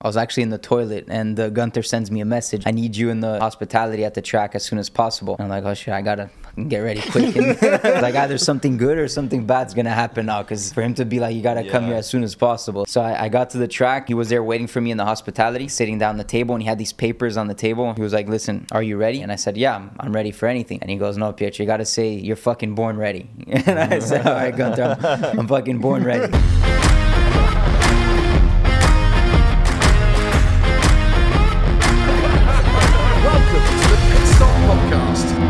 I was actually in the toilet and uh, Gunther sends me a message. I need you in the hospitality at the track as soon as possible. And I'm like, oh shit, I gotta fucking get ready quick. And like either something good or something bad's gonna happen now. Cause for him to be like, you gotta come here as soon as possible. So I, I got to the track. He was there waiting for me in the hospitality, sitting down the table, and he had these papers on the table. He was like, listen, are you ready? And I said, yeah, I'm, I'm ready for anything. And he goes, no, Pietro, you gotta say you're fucking born ready. And I said, all right, Gunther, I'm, I'm fucking born ready.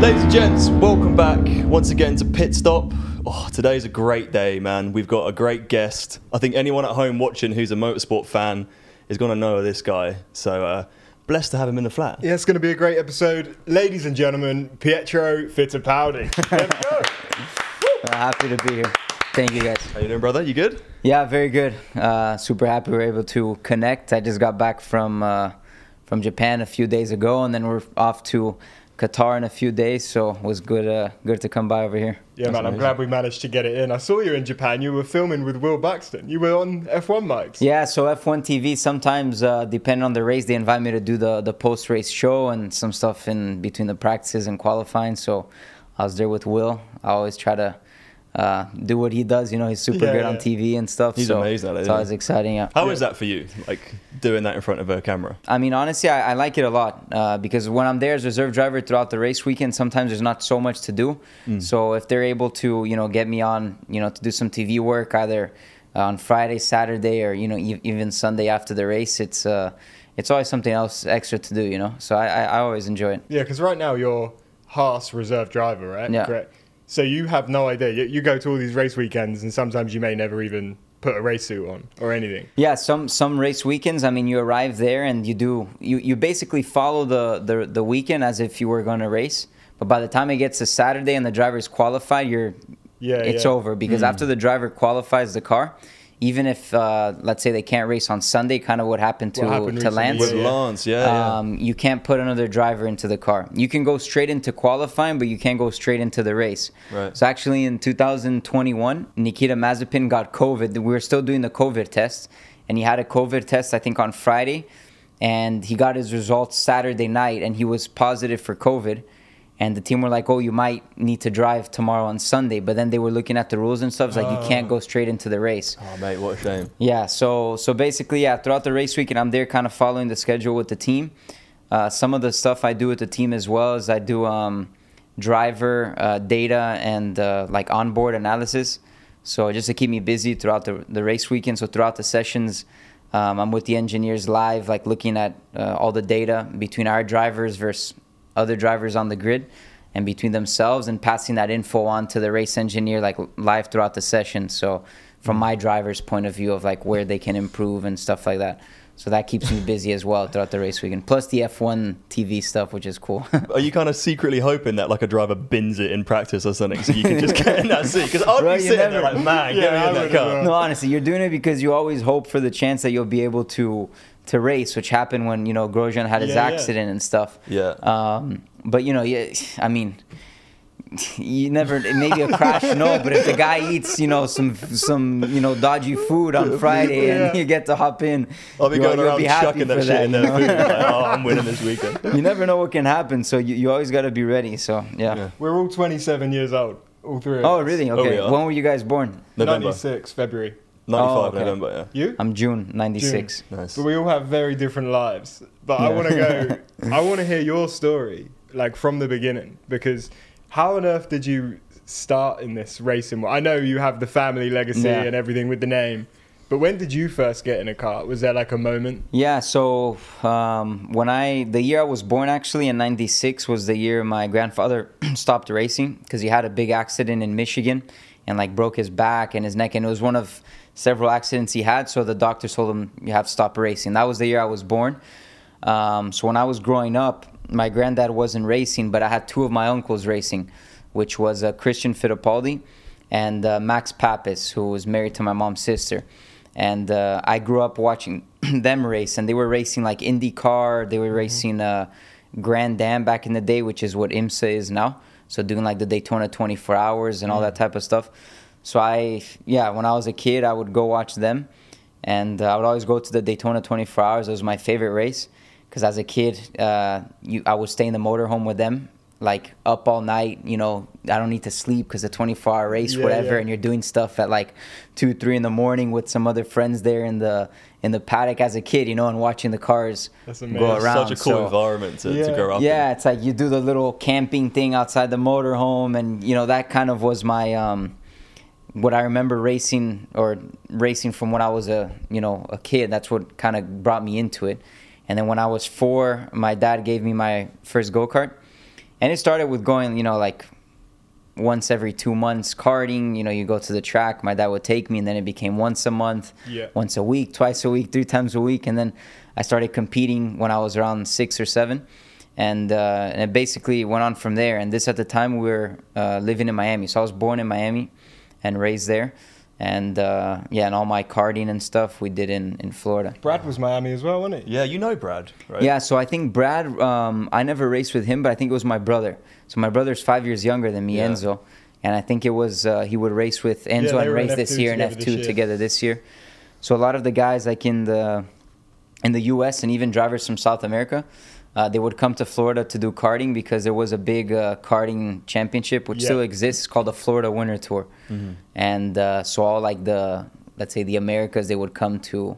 Ladies and gents, welcome back once again to Pit Stop. Oh, today's a great day, man. We've got a great guest. I think anyone at home watching who's a motorsport fan is going to know this guy. So, uh, blessed to have him in the flat. Yeah, it's going to be a great episode. Ladies and gentlemen, Pietro Fittipaldi. There we go. Uh, happy to be here. Thank you guys. How you doing, brother? You good? Yeah, very good. Uh, super happy we are able to connect. I just got back from uh, from Japan a few days ago, and then we're off to Qatar in a few days. So it was good uh, good to come by over here. Yeah, That's man, I'm glad we managed to get it in. I saw you in Japan. You were filming with Will Buxton. You were on F1 mics. Yeah, so F1 TV sometimes, uh, depending on the race, they invite me to do the the post race show and some stuff in between the practices and qualifying. So I was there with Will. I always try to. Uh, do what he does, you know. He's super Yeah, good on. TV and stuff. He's so amazing at it, It's isn't he? always exciting. Yeah. How is that for you? Like doing that in front of a camera? I mean, honestly, I, I like it a lot uh, because when I'm there as reserve driver throughout the race weekend, sometimes there's not so much to do. So if they're able to, you know, get me on, you know, to do some TV work either on Friday, Saturday, or you know, e- even Sunday after the race, it's uh, it's always something else extra to do, you know. So I, I, I always enjoy it. Yeah, because right now you're Haas reserve driver, right? Yeah. Correct. So you have no idea. You, you go to all these race weekends, and sometimes you may never even put a race suit on or anything. Yeah, some some race weekends. I mean, you arrive there and you do you, you basically follow the, the the weekend as if you were going to race. But by the time it gets to Saturday and the driver is qualified, you're Yeah, it's yeah. over because hmm. after the driver qualifies the car, even if uh, let's say they can't race on Sunday, kind of what happened to What happened to recently, Lance. With. Lance, yeah. yeah. Um, you can't put another driver into the car. You can go straight into qualifying, but you can't go straight into the race. Right. So actually, in 2021, Nikita Mazepin got COVID. We were still doing the COVID test, and he had a COVID test, I think, on Friday, and he got his results Saturday night, and he was positive for COVID. And the team were like, "Oh, you might need to drive tomorrow on Sunday," but then they were looking at the rules and stuff. It's like you can't go straight into the race. oh, mate, what a shame. Yeah, so so basically, yeah, throughout the race week, and I'm there kind of following the schedule with the team. Uh, some of the stuff I do with the team as well is I do um, driver uh, data and uh, like onboard analysis. So just to keep me busy throughout the, the race weekend. So throughout the sessions, um, I'm with the engineers live, like looking at uh, all the data between our drivers versus other drivers on the grid and between themselves and passing that info on to the race engineer like live throughout the session. So from mm-hmm. my driver's point of view of like where they can improve and stuff like that. So that keeps me busy as well throughout the race weekend. Plus the f1 tv stuff which is cool. Are you kind of secretly hoping that like a driver bins it in practice or something so you can just get in that seat? Because I'll Bro, be sitting there never- like, man, Yeah, get me in that car. no honestly you're doing it because you always hope for the chance that you'll be able to to race which happened when you know grosjean had his Yeah, yeah. accident and stuff Yeah. um but you know yeah i mean you never maybe a crash no but if the guy eats you know some some you know dodgy food on friday Yeah. and you get to hop in I'll be you- going you'll around be happy chucking that for shit in you their know? food. Like, oh, I'm winning this weekend. you never know what can happen so you, you always got to be ready so yeah, Yeah. We're all 27 years old, all three of oh us. really Oh, okay we when were you guys born November. 96, February. 95 Oh, okay. November, yeah. You? i'm june 96 Nice. But we all have very different lives. But I Yeah. want to go. I want to hear your story, like from the beginning, because how on earth did you start in this racing? world? I know you have the family legacy Yeah. and everything with the name, but when did you first get in a car? Was there like a moment? Yeah, so um, when I the year I was born actually in '96 was the year my grandfather stopped racing because he had a big accident in Michigan and like broke his back and his neck and it was one of several accidents he had. So the doctors told him you have to stop racing. That was the year I was born. Um, so when I was growing up, my granddad wasn't racing, but I had two of my uncles racing, which was uh, Christian Fittipaldi and uh, Max Papis, who was married to my mom's sister. And uh, I grew up watching them race, and they were racing like IndyCar. They were racing uh, Grand Am back in the day, which is what IMSA is now. So doing like the Daytona 24 hours and all that type of stuff. So I, yeah, when I was a kid, I would go watch them and uh, I would always go to the Daytona 24 Hours. It was my favorite race because as a kid, uh, you I would stay in the motorhome with them, like up all night. You know, I don't need to sleep because the 24 hour race, Yeah, whatever, yeah. and you're doing stuff at like two, three in the morning with some other friends there in the in the paddock as a kid. You know, and watching the cars That's go amazing. around. Such a cool So- environment to, to Yeah. grow up yeah, in. it's like you do the little camping thing outside the motorhome, and you know that kind of was my um, what I remember racing or racing from when I was a you know a kid. That's what kind of brought me into it. And then when I was four, my dad gave me my first go kart, and it started with going you know like once every two months karting. You know, you go to the track. My dad would take me, and then it became once a month, Yeah. once a week, twice a week, three times a week, and then I started competing when I was around six or seven, and uh, and it basically went on from there. And this at the time we were uh, living in Miami, so I was born in Miami and raised there, and uh, yeah, and all my karting and stuff we did in in Florida. Brad was Miami as well, wasn't he? Yeah, you know Brad, right? Yeah, so I think Brad, um, I never raced with him, but I think it was my brother. So my brother's five years younger than me, Yeah. Enzo, and I think it was uh, he would race with Enzo they and race this year and together F this two year. together this year. So a lot of the guys like in the in the U.S. and even drivers from South America, uh, they would come to Florida to do karting because there was a big uh, karting championship which Yeah. still exists called the Florida Winter Tour, and uh, so all like the let's say the Americas they would come to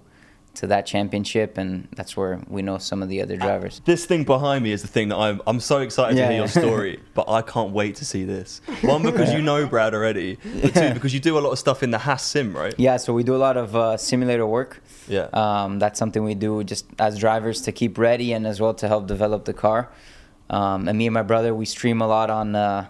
to that championship, and that's where we know some of the other drivers. This thing behind me is the thing that I'm I'm so excited Yeah, to hear your story, but I can't wait to see this. One because you know Brad already, but two because you do a lot of stuff in the Haas sim, right? Yeah, so we do a lot of uh, simulator work. Yeah. Um, that's something we do just as drivers to keep ready and as well to help develop the car. Um, and me and my brother, we stream a lot on uh,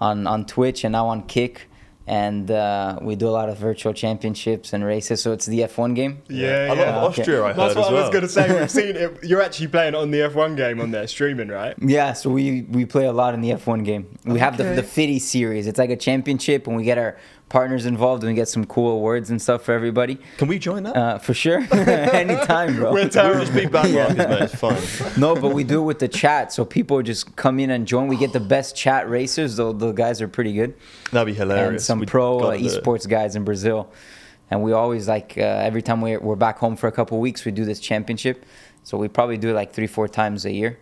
on on Twitch and now on Kick, and uh, we do a lot of virtual championships and races. So it's the F1 game. Yeah, a lot yeah. of Okay. Austria, I heard That's what as I well. was going to say. We've seen it. You're actually playing on the F1 game on there, streaming, right? Yeah, so we we play a lot in the F1 game. We have the Okay. the Fitty series. It's like a championship, and we get our partners involved, and we get some cool awards and stuff for everybody. Can we join that? Uh, for sure, anytime, bro. We're we'll terrible. just be bandwagons, mate. It's fine. No, but we do it with the chat, so people just come in and join. We get the best chat racers. Though the guys are pretty good, That'd be hilarious. and some We pro uh, gotta do it. esports guys in Brazil. And we always like uh, every time we're we're back home for a couple weeks, we do this championship. So we probably do it like three, four times a year,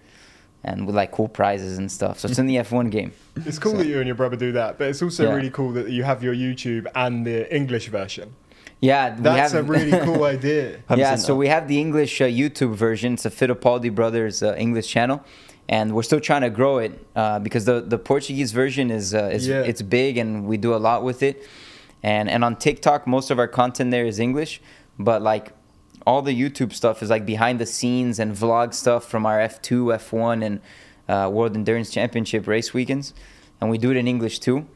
and with like cool prizes and stuff. So it's in the F1 game. It's cool that you and your brother do that, but it's also Yeah. really cool that you have your YouTube and the English version. Yeah, we That's have, a really cool idea. Yeah, so that. we have the English uh, YouTube version. It's a Fittipaldi Brothers uh, English channel, and we're still trying to grow it uh, because the the Portuguese version is uh, is Yeah. it's big and we do a lot with it. And and on TikTok, most of our content there is English, but like all the YouTube stuff is like behind the scenes and vlog stuff from our F2, F1, and uh, World Endurance Championship race weekends, and we do it in English too.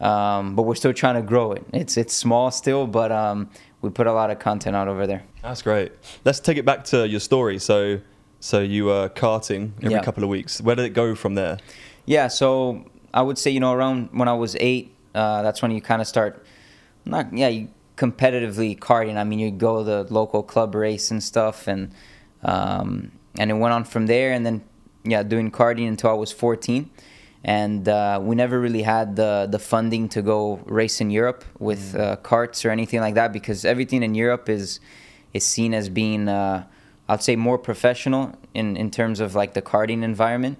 Um, but we're still trying to grow it. It's it's small still, but um, we put a lot of content out over there. That's great. Let's take it back to your story. So, so you were karting every Yeah. couple of weeks. Where did it go from there? Yeah, so I would say you know around when I was eight, uh, that's when you kind of start, not yeah, you competitively karting. I mean, you go to the local club race and stuff, and um, and it went on from there, and then yeah, doing karting until I was 14, and uh, we never really had the the funding to go race in Europe with uh, carts or anything like that because everything in Europe is is seen as being uh, I'd say more professional in in terms of like the karting environment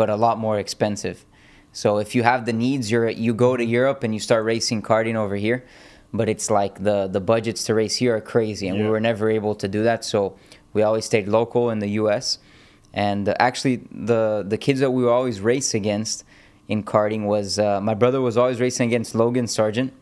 but a lot more expensive. So if you have the needs, you're you go to Europe and you start racing karting over here, but it's like the the budgets to race here are crazy, and we were never able to do that. So we always stayed local in the U.S. And uh, actually, the the kids that we would always race against in karting was uh, my brother was always racing against Logan Sargent,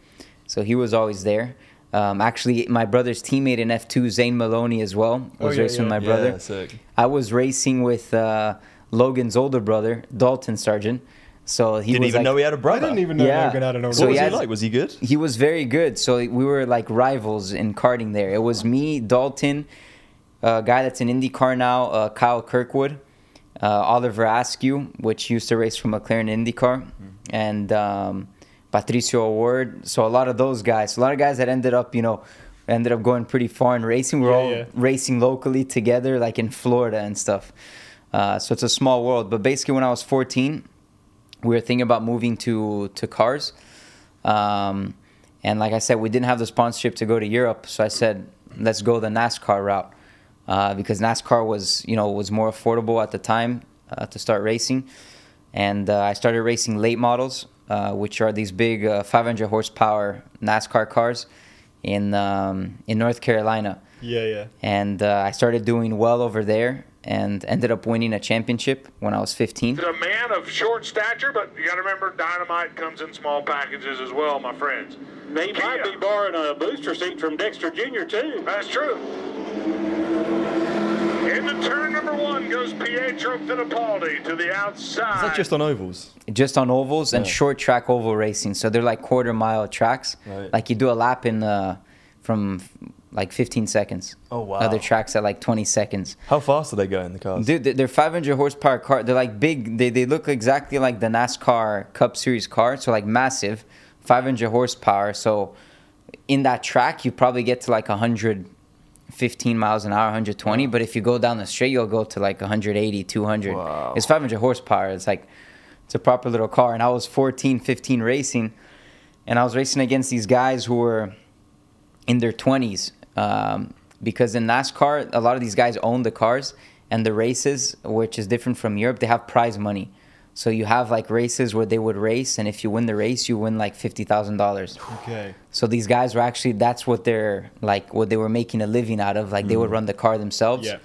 so he was always there. Um, actually, my brother's teammate in F2, Zane Maloney, as well, Oh, was yeah, racing yeah. with my brother. Yeah. I was racing with uh, Logan's older brother, Dalton Sargent. So he Didn't was even like, know he had a brother. didn't even know Yeah. Logan had an older So what he was he like? Was he good? he was very good. So we were like rivals in karting there. It was me, Dalton, a guy that's in IndyCar now, uh, Kyle Kirkwood, uh, Oliver Askew, which used to race for McLaren IndyCar, and um, Patricio O'Ward. So a lot of those guys, a lot of guys that ended up, you know, ended up going pretty far in racing. We're Yeah, all yeah. racing locally together, like in Florida and stuff. Uh, so it's a small world. But basically, when I was 14, we were thinking about moving to to cars. Um, and like I said, we didn't have the sponsorship to go to Europe. So I said, let's go the NASCAR route uh, because NASCAR was you know was more affordable at the time uh, to start racing, and uh, I started racing late models, uh, which are these big uh, 500 horsepower NASCAR cars in um, in North Carolina, Yeah, yeah. and uh, I started doing well over there and ended up winning a championship when I was 15. He's a man of short stature, but you got to remember, dynamite comes in small packages as well, my friends. They might be borrowing a booster seat from Dexter Jr. too. That's true. Into turn number one goes Pietro Fittipaldi to the outside. Is that just on ovals? just on ovals and Yeah. short track oval racing. So they're like quarter mile tracks. Right. Like you do a lap in uh, from like 15 seconds. Oh, wow. Other tracks at like 20 seconds. How fast are they going, in the cars? Dude, they- they're 500 horsepower car. They're like big. They, they look exactly like the NASCAR Cup Series car. So like massive, 500 horsepower. So in that track, you probably get to like 115 miles an hour, 120. But if you go down the straight, you'll go to like 180, 200. Wow. It's 500 horsepower. It's like it's a proper little car. And I was 14, 15 racing, and I was racing against these guys who were in their 20s um, because in NASCAR, a lot of these guys own the cars and the races, which is different from Europe, they have prize money. So you have like races where they would race, and if you win the race, you win like fifty thousand dollars. Okay. So these guys were actually that's what they're like what they were making a living out of. Like they would run the car themselves, Yeah.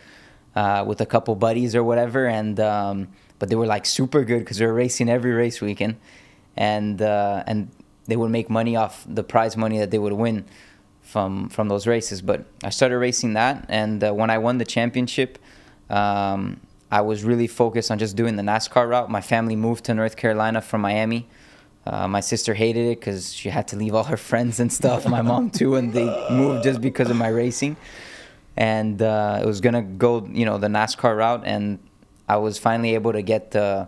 uh, with a couple buddies or whatever, and um, but they were like super good because they were racing every race weekend, and uh, and they would make money off the prize money that they would win from from those races. But I started racing that, and uh, when I won the championship. Um, I was really focused on just doing the NASCAR route. My family moved to North Carolina from Miami. Uh, my sister hated it because she had to leave all her friends and stuff. My mom too, and they moved just because of my racing. And uh, it was gonna go, you know, the NASCAR route, and I was finally able to get the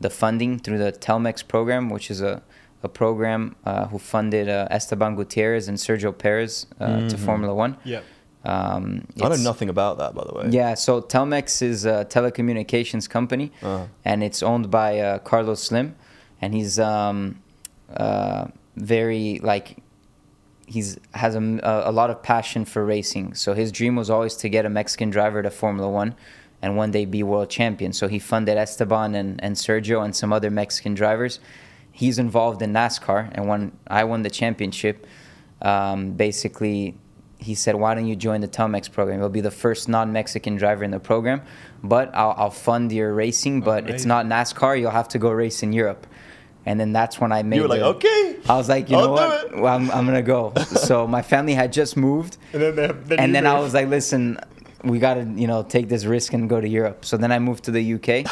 the funding through the Telmex program, which is a a program uh, who funded uh, Esteban Gutierrez and Sergio Perez uh, to Formula One. Yeah. Um, I know nothing about that, by the way. yeah, so Telmex is a telecommunications company, Uh-huh. and it's owned by uh, Carlos Slim, and he's um, uh, very like he's has a, a lot of passion for racing. So his dream was always to get a Mexican driver to Formula One, and one day be world champion. So he funded Esteban and, and Sergio and some other Mexican drivers. He's involved in NASCAR, and when I won the championship, um, basically he said, "Why don't you join the Telmex program? You'll be the first non-Mexican driver in the program, but I'll, I'll fund your racing. But it's not NASCAR. You'll have to go race in Europe." And then that's when I made. You were like, the- okay. I was like, you I'll know what? Well, I'm, I'm gonna go. so my family had just moved, And then, they, then and then I was like, listen, we gotta, you know, take this risk and go to Europe. So then I moved to the UK,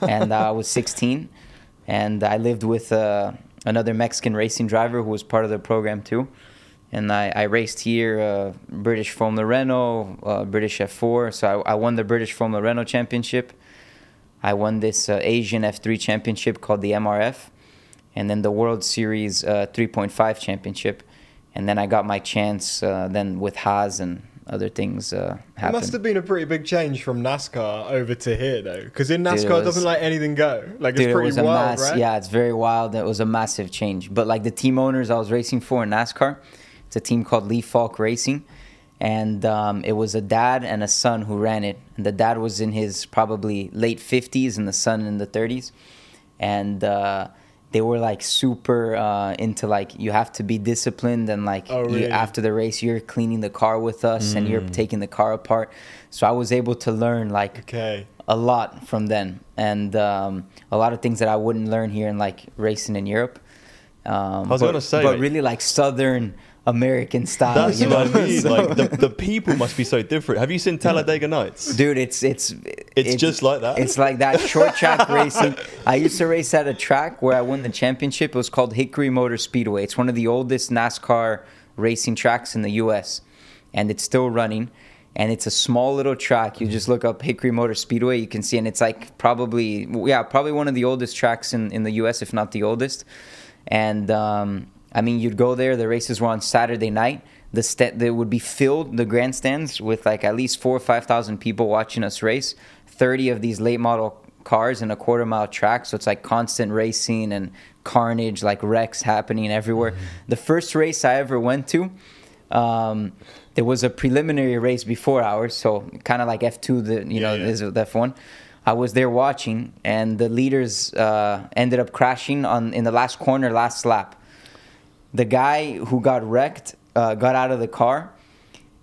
and uh, I was 16, and I lived with uh, another Mexican racing driver who was part of the program too. And I, I raced here, uh, British Formula Renault, uh, British F4. So I, I won the British Formula Renault Championship. I won this uh, Asian F3 Championship called the MRF, and then the World Series uh, 3.5 Championship. And then I got my chance uh, then with Haas and other things uh, It happened. must have been a pretty big change from NASCAR over to here, though, because in Dude, it NASCAR it was- doesn't let anything go. Like Dude, it's it pretty a wild, mass. right? Yeah, it's very wild. It was a massive change. But like the team owners I was racing for in NASCAR, it's a team called Lee Faulk Racing, and um, it was a dad and a son who ran it. And the dad was in his probably late fifties, and the son in the thirties, and. Uh, they were like super uh, into like you have to be disciplined and like Oh, you, after the race you're cleaning the car with us and you're Mm. taking the car apart so i was able to learn like Okay. a lot from then, and um, a lot of things that I wouldn't learn here in like racing in Europe. Um, I was but, gonna say, but really like Southern American style. That's you know? what I mean. So- like the, the people must be so different. Have you seen Talladega Nights? Dude, it's it's It's just like that? It's like that short track racing. I used to race at a track where I won the championship. It was called Hickory Motor Speedway. It's one of the oldest NASCAR racing tracks in the U.S. and it's still running. And it's a small little track. You just look up Hickory Motor Speedway, you can see, and it's like probably yeah, probably one of the oldest tracks in in the U.S. if not the oldest. And um, I mean, you'd go there. The races were on Saturday night. The st- they would be filled the grandstands with like at least four or five thousand people watching us race. Thirty of these late model cars in a quarter mile track, so it's like constant racing and carnage, like wrecks happening everywhere. The first race I ever went to, um, there was a preliminary race before ours, so kind of like F2, the you know Yeah, yeah. is F1. I was there watching, and the leaders uh, ended up crashing on in the last corner, last lap. The guy who got wrecked uh, got out of the car,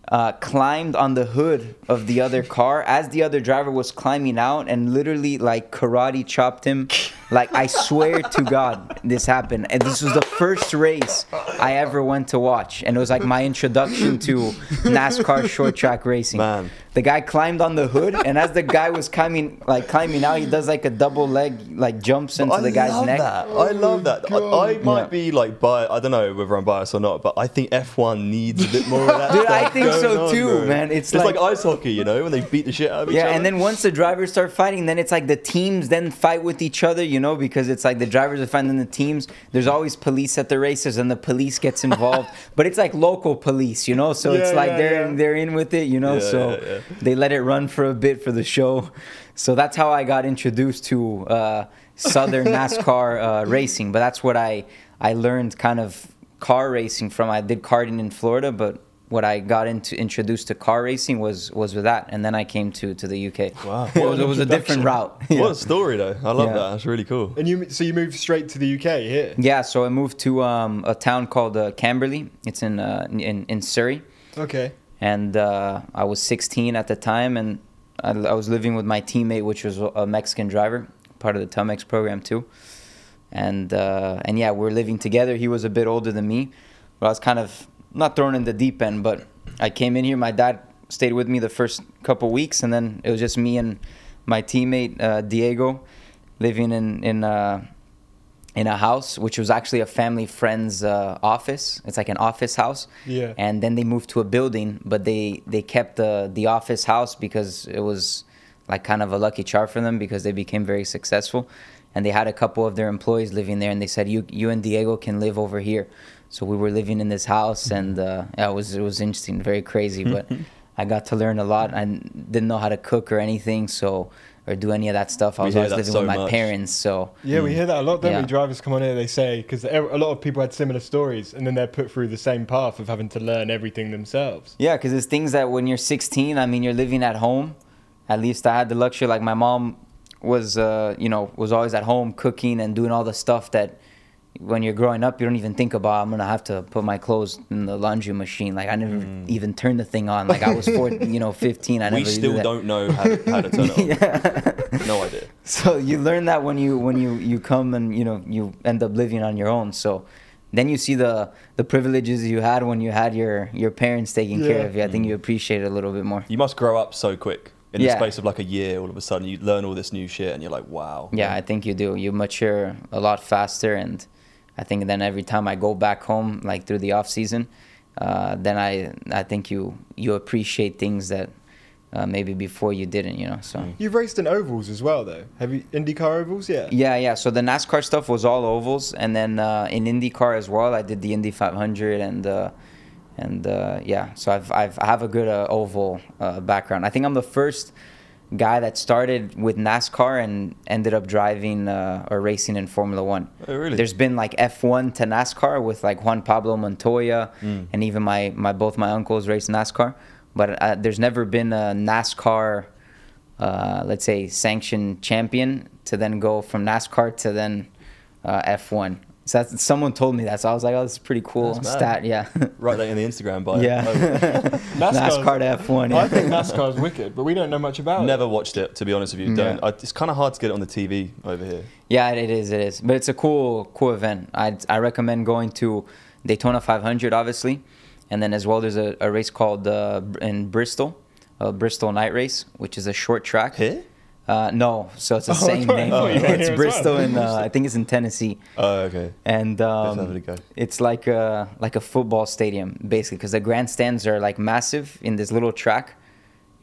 uh, climbed on the hood of the other car as the other driver was climbing out, and literally like karate chopped him. Like I swear to God, this happened, and this was the first race I ever went to watch, and it was like my introduction to NASCAR short track racing. Man. The guy climbed on the hood, and as the guy was climbing, like climbing out, he does like a double leg, like jumps into I the guy's love neck. that. I love that. I, I might Yeah. be like biased. I don't know whether I'm biased or not, but I think F1 needs a bit more of that. Dude, I think going so on, too, bro. man. It's It's like, like- ice hockey, you know, when they beat the shit out of each Yeah, other. and then once the drivers start fighting, then it's like the teams then fight with each other, you know, because it's like the drivers are fighting the teams. There's always police at the races, and the police gets involved. but it's like local police, you know, so it's like yeah, they're yeah. they're in with it, you know. Yeah, so yeah, yeah. they let it run for a bit for the show. So that's how I got introduced to uh, Southern NASCAR uh, racing. But that's what I I learned kind of car racing from. I did karting in Florida, but what I got into introduced to car racing was was with that, and then I came to to the UK. Wow. it was, it was a different route. What a story, though. I love Yeah. that. That's really cool. And you, so you moved straight to the UK here. Yeah, so I moved to um, a town called uh, Camberley. It's in, uh, in in Surrey, Okay. and uh, I was 16 at the time, and I, I was living with my teammate, which was a Mexican driver, part of the Telmex program too. And uh, and yeah, we're living together. He was a bit older than me, but I was kind of not thrown in the deep end. But I came in here. My dad stayed with me the first couple weeks, and then it was just me and my teammate uh, Diego living in in. Uh, in a house which was actually a family friend's uh, office it's like an office house Yeah. and then they moved to a building but they they kept the the office house because it was like kind of a lucky charm for them because they became very successful and they had a couple of their employees living there and they said you you and Diego can live over here so we were living in this house and uh, yeah, it was it was interesting very crazy but I got to learn a lot I didn't know how to cook or anything so or do any of that stuff I was hear always living so with my much. parents so Yeah, we hear that a lot, don't Yeah. we? Drivers come on here, they say, because a lot of people had similar stories, and then they're put through the same path of having to learn everything themselves. Yeah, because it's things that when you're 16, I mean, you're living at home. At least I had the luxury. Like my mom was, uh, you know, was always at home cooking and doing all the stuff that when you're growing up, you don't even think about. I'm gonna have to put my clothes in the laundry machine. Like I never hmm. even turned the thing on. Like I was four, you know, 15. I we never did still that. don't know how to, how to turn it on. No idea. So you learn that when you when you you come and you know you end up living on your own. So then you see the the privileges you had when you had your your parents taking care of you. I think you hmm. appreciate it a little bit more. You must grow up so quick. In the space of like a year, all of a sudden, you learn all this new shit and you're like, wow. Yeah, I think you do. You mature a lot faster, and I think then every time I go back home, like through the off season, uh, then I I think you you appreciate things that uh, maybe before you didn't. You know, so. You've raced in ovals as well, though. Have you IndyCar ovals? Yeah. Yeah, yeah. So the NASCAR stuff was all ovals, and then uh, in IndyCar as well, I did the Indy 500, and uh, and uh, yeah. So I've, I've I have a good uh, oval uh, background. I think I'm the first guy that started with NASCAR and ended up driving uh, or racing in Formula One. Oh, really? There's been like F1 to NASCAR with like Juan Pablo Montoya, and even my my both my uncles raced NASCAR, but uh, there's never been a NASCAR uh, let's say sanctioned champion to then go from NASCAR to then uh, F1. So that's, someone told me that, so I was like, "Oh, this is pretty cool That's mad. stat." Yeah, Write that in the Instagram bio. yeah. NASCAR F1. I Yeah. think NASCAR's wicked, but we don't know much about Never it. Never watched it, to be honest with you. Yeah. Don't. I, it's kind of hard to get it on the TV over here. Yeah, it is. It is. But it's a cool, cool event. I I recommend going to Daytona 500, obviously, and then as well, there's a, a race called uh, in Bristol, uh, Bristol Night Race, which is a short track. Here? Uh, no, so it's the Oh, same thought- name. oh, you were it's Bristol, well. in uh, I think it's in Tennessee. Oh, okay. and um, it's like a like a football stadium basically because the grandstands are like massive in this little track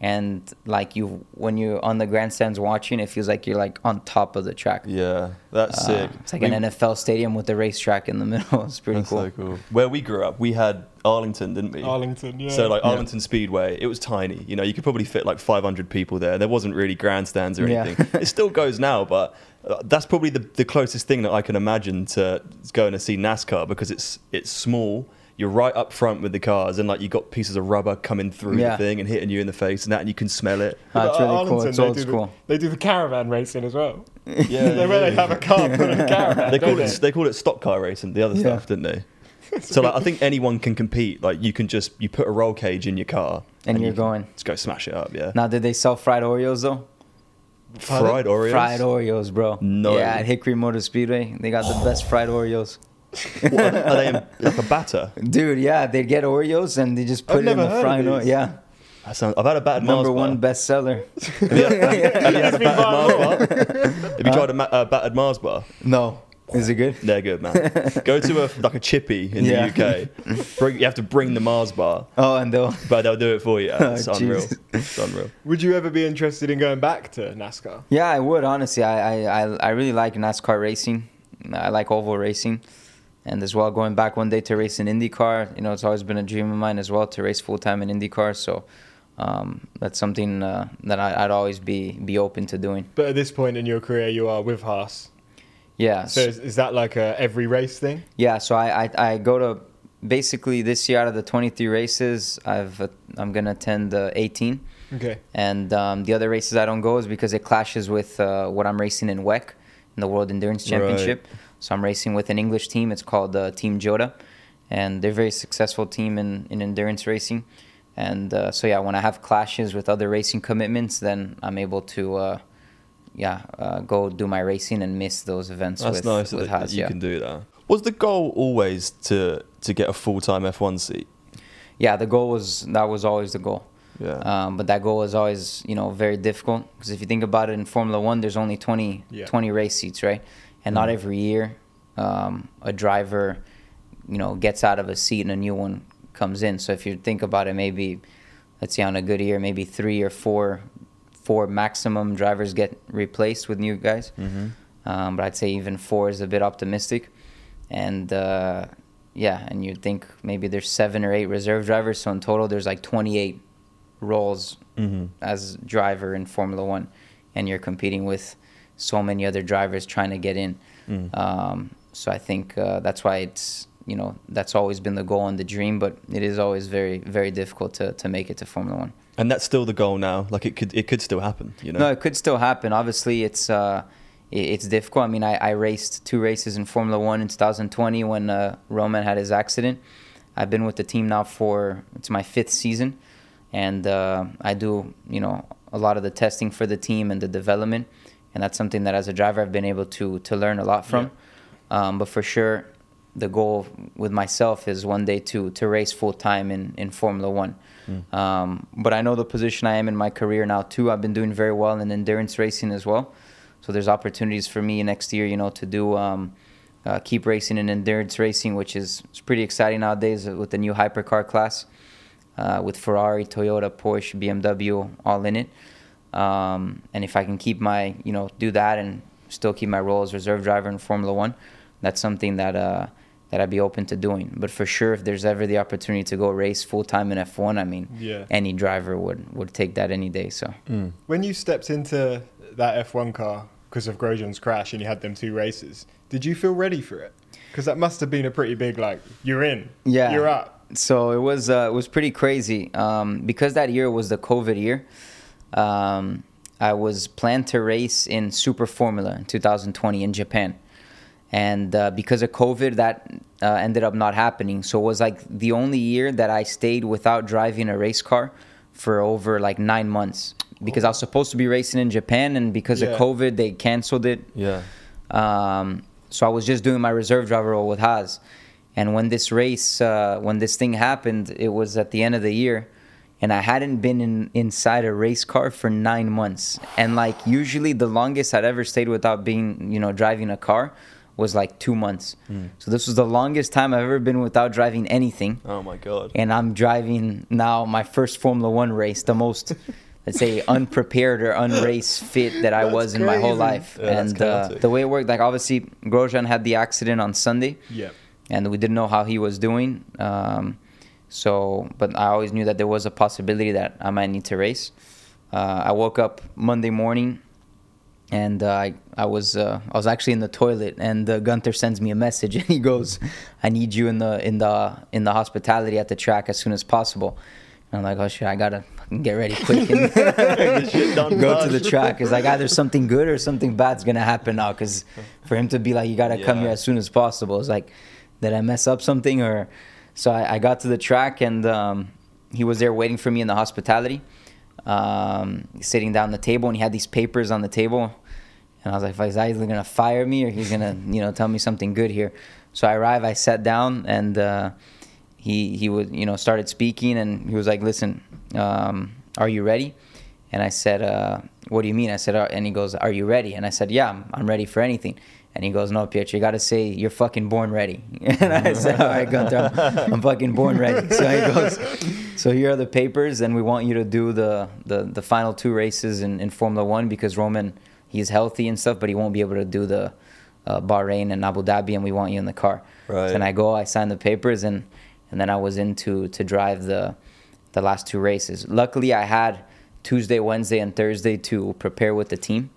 and like you when you're on the grandstands watching it feels like you're like on top of the track Yeah, that's Uh, sick. it's like We- an nfl stadium with a racetrack in the middle it's pretty That's cool so cool. Where we grew up, we had Arlington, didn't we? Arlington, yeah. So like Yeah. Arlington Speedway, it was tiny. You know, you could probably fit like 500 people there. There wasn't really grandstands or Yeah. anything. it still goes now, but uh, that's probably the, the closest thing that I can imagine to going to see NASCAR because it's it's small. You're right up front with the cars, and like you got pieces of rubber coming through Yeah. the thing and hitting you in the face, and that, and you can smell it. Ah, it's But at really cool. Arlington, It's they old do the- they do the caravan racing as well. Yeah, They where they have a car put in a caravan. They don't called it they called it stock car racing, the other Yeah. stuff, didn't they? So like, I think anyone can compete. Like you can just you put a roll cage in your car And you're you can going. Just go smash it up, yeah. Now, did they sell fried Oreos though? Fried Oreos. Fried Oreos, bro. No. Yeah, at Hickory Motor Speedway, they got the best fried Oreos. What, are they in, like a batter? Dude, yeah, they get Oreos and they just put I've it in the heard frying oil. Yeah, That sounds, I've had a battered number Mars one bar. bestseller. Have you, have you had a battered Mars bar? Have you tried a ma- battered Mars bar? no, is it good? They're good, man. Go to a like a chippy in Yeah. the UK. Bring, you have to bring the Mars bar, Oh, and they'll. but they'll do it for you. Oh, it's Oh, unreal. It's unreal. Would you ever be interested in going back to NASCAR? Yeah, I would honestly. I, I, I, I really like NASCAR racing. I like oval racing, and as well going back one day to race in IndyCar. You know, it's always been a dream of mine as well to race full time in IndyCar. So um, that's something uh, that I, I'd always be be open to doing. But at this point in your career, you are with Haas. Yeah. So is, is that like a every race thing? Yeah, so I, I, I go to basically this year out of the 23 races, I've uh, I'm gonna attend uh, 18, Okay. and um, the other races I don't go is because it clashes with uh, what I'm racing in WEC, in the World Endurance Championship. So I'm racing with an English team. It's called uh, Team Jota, and they're a very successful team in, in endurance racing. And uh, so yeah, when I have clashes with other racing commitments, then I'm able to. Uh, yeah, uh, go do my racing and miss those events That's with, nice that, with that Haas, you yeah. can do that. Was the goal always to to get a full time F1 seat? yeah, the goal was that was always the goal. Yeah. Um, but that goal is always, you know, very difficult because if you think about it, in Formula One, there's only 20, Yeah. 20 race seats, right? And not every year um, a driver, you know, gets out of a seat and a new one comes in. So if you think about it, maybe, let's say on a good year, maybe three or four, four maximum drivers get replaced with new guys. Um, but I'd say even four is a bit optimistic. And uh, yeah, and you'd think maybe there's seven or eight reserve drivers. So in total, there's like 28 roles as driver in Formula One, and you're competing with so many other drivers trying to get in. Um, so I think uh, that's why it's you know that's always been the goal and the dream, but it is always very very difficult to, to make it to Formula One. And that's still the goal now. Like it could it could still happen. You know. No, it could still happen. Obviously, it's uh, it's difficult. I mean, I, I raced two races in Formula One in 2020 when uh, Roman had his accident. I've been with the team now for it's my fifth season, and uh, I do you know a lot of the testing for the team and the development, and that's something that as a driver I've been able to to learn a lot from. Um, but for sure, the goal with myself is one day to to race full time in in Formula One. Um, but I know the position I am in my career now too. I've been doing very well in endurance racing as well. So there's opportunities for me next year, you know, to do um, uh, keep racing in endurance racing, which is it's pretty exciting nowadays with the new hypercar class, uh, with Ferrari, Toyota, Porsche, BMW all in it. Um, and if I can keep my, you know, do that and still keep my role as reserve driver in Formula One, that's something that uh, that I'd be open to doing. But for sure, if there's ever the opportunity to go race full time in F1, I mean, Yeah. any driver would would take that any day. So When you stepped into that F1 car because of Grosjean's crash and you had them two races, did you feel ready for it? Because that must have been a pretty big like you're in, Yeah. you're up. so it was uh, it was pretty crazy um, because that year was the COVID year. Um, I was planned to race in Super Formula in 2020 in Japan, and uh, because of COVID, that uh, ended up not happening. So it was like the only year that I stayed without driving a race car for over like nine months because I was supposed to be racing in Japan, and because Yeah. of COVID, they canceled it. Yeah. Um, so I was just doing my reserve driver role with Haas. And when this race, uh, when this thing happened, it was at the end of the year. And I hadn't been in, inside a race car for nine months. And like usually the longest I'd ever stayed without being, you know, driving a car was like two months. So this was the longest time I've ever been without driving anything Oh my god. and I'm driving now my first Formula One race, the most, let's say, unprepared or unrace fit that I That's was in my whole life. Yeah, and uh, the way it worked, like obviously, Grosjean had the accident on Sunday, Yeah. and we didn't know how he was doing. Um, so, but I always knew that there was a possibility that I might need to race. Uh, I woke up Monday morning and uh, I I was uh, I was actually in the toilet, and uh, Gunther sends me a message, and he goes, "I need you in the in the in the hospitality at the track as soon as possible." And I'm like, "Oh shit, I gotta fucking get ready quick and Get shit done go to the track." It's like either something good or something bad's gonna happen now. Because for him to be like, "You gotta come here as soon as possible," it's like, did I mess up something or? So I, I got to the track, and um, he was there waiting for me in the hospitality um, sitting down the table and he had these papers on the table and I was like, he's either gonna fire me or he's gonna, you know, tell me something good here. So I arrived, I sat down, and uh, he he would, you know, started speaking, and he was like, "Listen, um, are you ready?" And I said, uh, "What do you mean?" I said, uh, and he goes, "Are you ready?" And I said, "Yeah, I'm ready for anything." And he goes, "No, Pietro, you got to say you're fucking born ready." And I said, "All right, Gunther, I'm, I'm fucking born ready." So he goes, "So here are the papers, and we want you to do the the, the final two races in, in Formula One because Roman." he's healthy and stuff, but he won't be able to do the uh, Bahrain and Abu Dhabi, and we want you in the car. Right. So then I go, I sign the papers, and and then I was in to to drive the the last two races. Luckily, I had Tuesday, Wednesday, and Thursday to prepare with the team,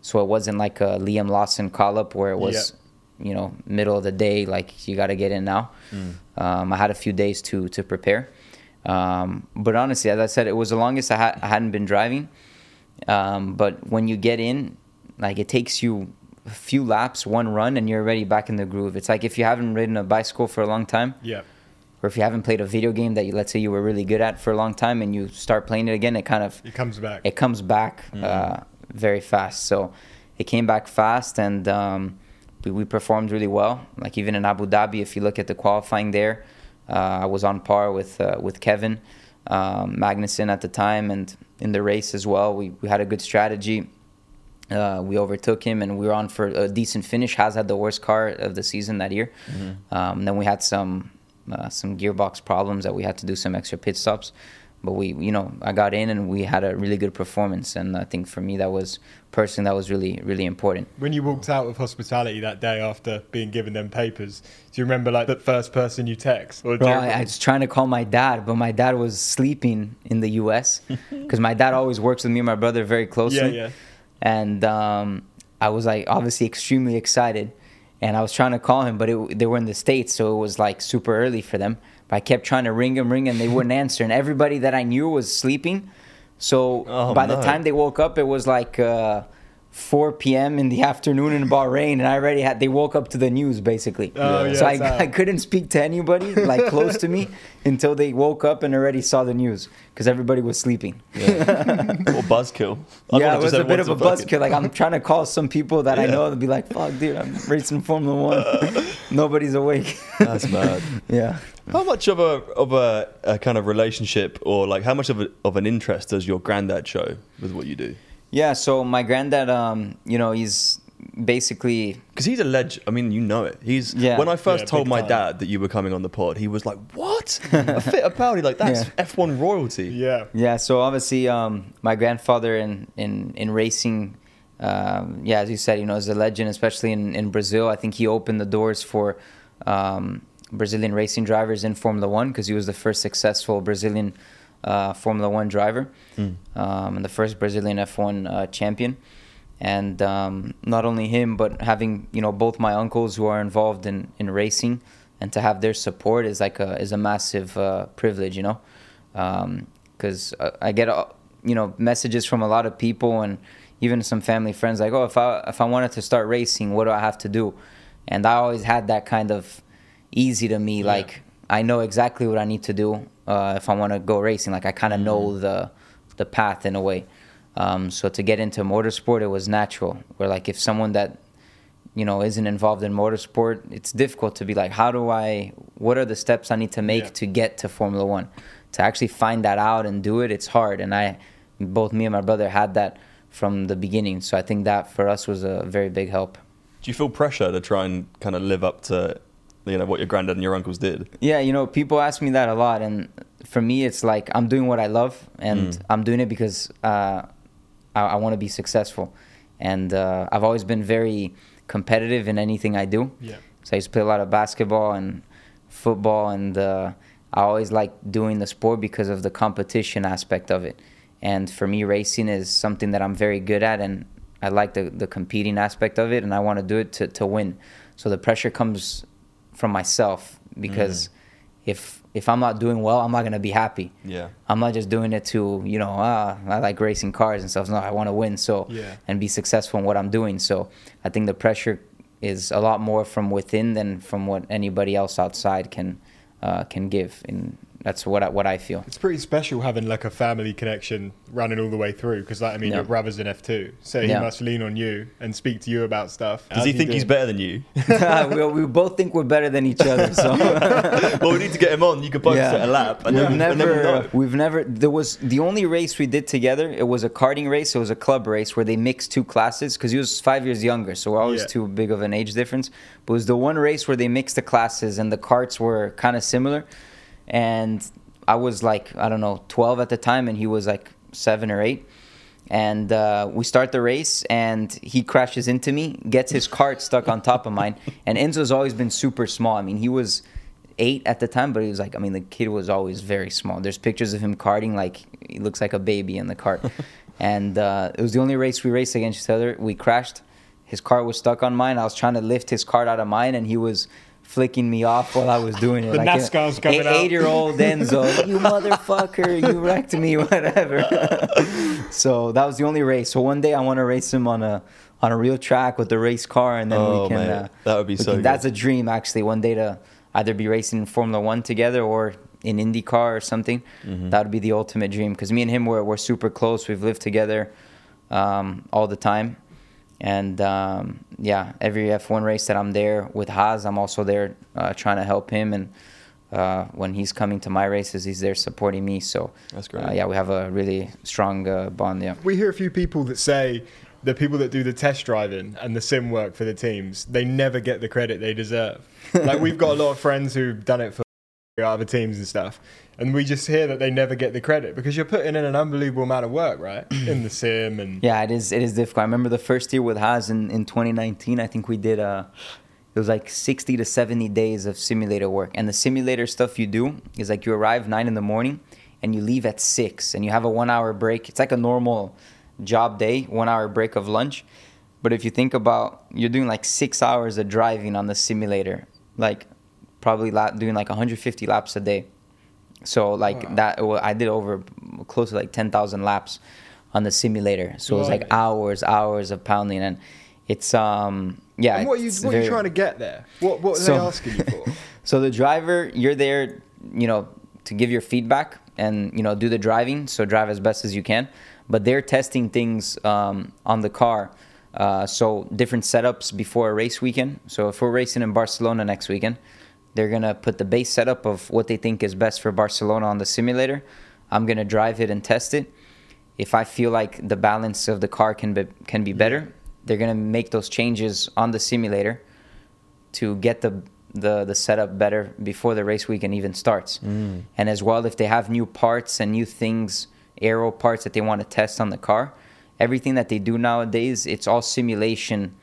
so it wasn't like a Liam Lawson call up where it was. You know, middle of the day, like you got to get in now. Um, I had a few days to to prepare, um, but honestly, as I said, it was the longest I, ha- I hadn't been driving. Um, but when you get in, like it takes you a few laps, one run, and you're already back in the groove. It's like if you haven't ridden a bicycle for a long time, Yeah. or if you haven't played a video game that you, let's say you were really good at for a long time, and you start playing it again, it kind of It comes back. it comes back uh, very fast. So it came back fast, and um, we, we performed really well. Like even in Abu Dhabi, if you look at the qualifying there, uh, I was on par with uh, with Kevin um, Magnussen at the time, and in the race as well. We we had a good strategy. Uh, we overtook him, and we were on for a decent finish. Has had the worst car of the season that year. Um, then we had some uh, some gearbox problems that we had to do some extra pit stops. But we, you know, I got in and we had a really good performance, and I think for me that was personally that was really really important. When you walked out of hospitality that day after being given them papers, do you remember like the first person you text? Or do Bro, you- I, I was trying to call my dad, but my dad was sleeping in the U.S. because my dad always works with me and my brother very closely. yeah. And um, I was like obviously extremely excited, and I was trying to call him, but it, they were in the states, so it was like super early for them. But I kept trying to ring them, ring, and they wouldn't answer. And everybody that I knew was sleeping. So Oh, by the time they woke up, it was like. Uh, 4 p.m. in the afternoon in Bahrain, and I already had. They woke up to the news basically. Oh, yeah, so I. I couldn't speak to anybody like close to me until they woke up and already saw the news because everybody was sleeping. or buzzkill. I yeah, it was a bit of a buzzkill. Like I'm trying to call some people that I Yeah. know to be like, "Fuck, dude, I'm racing Formula One. Nobody's awake." That's mad. yeah. How much of a of a, a kind of relationship, or like how much of a, of an interest does your granddad show with what you do? Yeah. So my granddad, um, you know, he's basically Because he's a legend. I mean, you know it. He's Yeah. when I first Yeah, told my time. dad that you were coming on the pod, he was like, "What? a Fittipaldi? Like that's Yeah. F1 royalty." yeah. Yeah, so obviously, um, my grandfather in in in racing, um, yeah, as you said, you know, is a legend, especially in in Brazil. I think he opened the doors for um, Brazilian racing drivers in Formula One because he was the first successful Brazilian uh, Formula One driver um, and the first Brazilian F1 uh, champion. And um, not only him, but having you know both my uncles who are involved in, in racing, and to have their support is like a is a massive uh, privilege, you know because uh, I get you know messages from a lot of people and even some family friends like, oh, if I if I wanted to start racing, what do I have to do? And I always had that kind of easy to me, like I know exactly what I need to do uh, if I want to go racing. Like I kind of know the the path in a way. Um, so to get into motorsport, it was natural. Where like if someone that you know isn't involved in motorsport, it's difficult to be like, how do I? What are the steps I need to make Yeah. to get to Formula One? To actually find that out and do it, it's hard. And I, both me and my brother had that from the beginning. So I think that for us was a very big help. Do you feel pressure to try and kind of live up to, you know, what your granddad and your uncles did? Yeah, you know, people ask me that a lot, and for me, it's like I'm doing what I love, and Mm. I'm doing it because uh, I, I want to be successful, and uh, I've always been very competitive in anything I do. Yeah. So I used to play a lot of basketball and football, and uh, I always liked doing the sport because of the competition aspect of it. And for me, racing is something that I'm very good at, and I like the the competing aspect of it, and I want to do it to to win. So the pressure comes from myself because if if I'm not doing well, I'm not gonna be happy. Yeah. I'm not just doing it to you know ah I like racing cars and stuff. No, I want to win. So Yeah. and be successful in what I'm doing. So I think the pressure is a lot more from within than from what anybody else outside can uh, can give. And that's what I, what I feel. It's pretty special having like a family connection running all the way through because, like, I mean, Yeah. your brother's in F2, so he Yeah. must lean on you and speak to you about stuff. Does he think he's better than you? we, we both think we're better than each other. So. well, we need to get him on. You could both Yeah. set a lap, and we've then, and then we'll never, know. we've never. There was the only race we did together. It was a karting race. It was a club race where they mixed two classes because he was five years younger, so we're always Yeah. too big of an age difference. But it was the one race where they mixed the classes and the carts were kind of similar, and I was like I don't know twelve at the time, and he was like seven or eight. And uh, we start the race, and he crashes into me, gets his cart stuck on top of mine. And Enzo's always been super small. I mean, he was eight at the time, but he was like, I mean, the kid was always very small. There's pictures of him karting like he looks like a baby in the cart. and uh, it was the only race we raced against each other. We crashed. His cart was stuck on mine. I was trying to lift his cart out of mine, and he was flicking me off while I was doing it. The a- NASCAR's coming out. Eight-year-old Enzo, you motherfucker, you wrecked me, whatever. so that was the only race. So one day I want to race him on a on a real track with the race car, and then Oh, we can. mate, uh, that would be so can- That's a dream, actually. One day to either be racing in Formula One together or in IndyCar or something. Mm-hmm. That would be the ultimate dream. Because me and him were we're super close. We've lived together um, all the time. And um, yeah, every F1 race that I'm there with Haas, I'm also there uh, trying to help him. And uh, when he's coming to my races, he's there supporting me. So That's great. Uh, yeah, we have a really strong uh, bond. Yeah. We hear a few people that say the people that do the test driving and the sim work for the teams, they never get the credit they deserve. like we've got a lot of friends who've done it for other teams and stuff, and we just hear that they never get the credit because you're putting in an unbelievable amount of work, right, in the sim and Yeah, it is. It is difficult. I remember the first year with Haas in, in 2019. I think we did a it was like 60 to 70 days of simulator work. And the simulator stuff you do is like you arrive nine in the morning and you leave at six, and you have a one hour break. It's like a normal job day, one hour break of lunch. But if you think about, you're doing like six hours of driving on the simulator, like probably lap, doing like 150 laps a day. So like Wow. that, well, I did over close to like 10,000 laps on the simulator. So it was like hours, hours of pounding, and it's um yeah. And what are you what are you trying to get there? What what are So- they asking you for? so the driver, you're there, you know, to give your feedback and you know do the driving. So drive as best as you can. But they're testing things um, on the car. Uh, so different setups before a race weekend. So if we're racing in Barcelona next weekend, they're gonna put the base setup of what they think is best for Barcelona on the simulator. I'm gonna drive it and test it. If I feel like the balance of the car can be can be better, they're gonna make those changes on the simulator to get the the the setup better before the race weekend even starts. Mm. And as well, if they have new parts and new things, aero parts that they want to test on the car, everything that they do nowadays, it's all simulation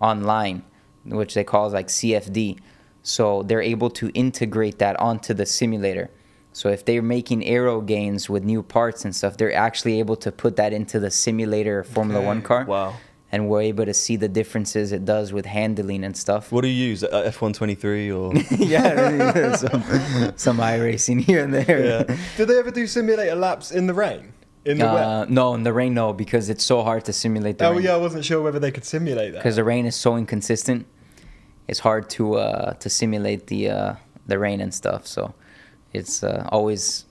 online, which they call like CFD. So they're able to integrate that onto the simulator. So if they're making aero gains with new parts and stuff, they're actually able to put that into the simulator Formula Okay. One car. Wow. And we're able to see the differences it does with handling and stuff. What do you use? Uh, F123 or? yeah, some, some iRacing here and there. Yeah. Did they ever do simulator laps in the rain? In the Uh, wet? no, in the rain, no, because it's so hard to simulate the Oh rain. yeah, I wasn't sure whether they could simulate that. Because the rain is so inconsistent, it's hard to uh, to simulate the uh, the rain and stuff. So it's uh, always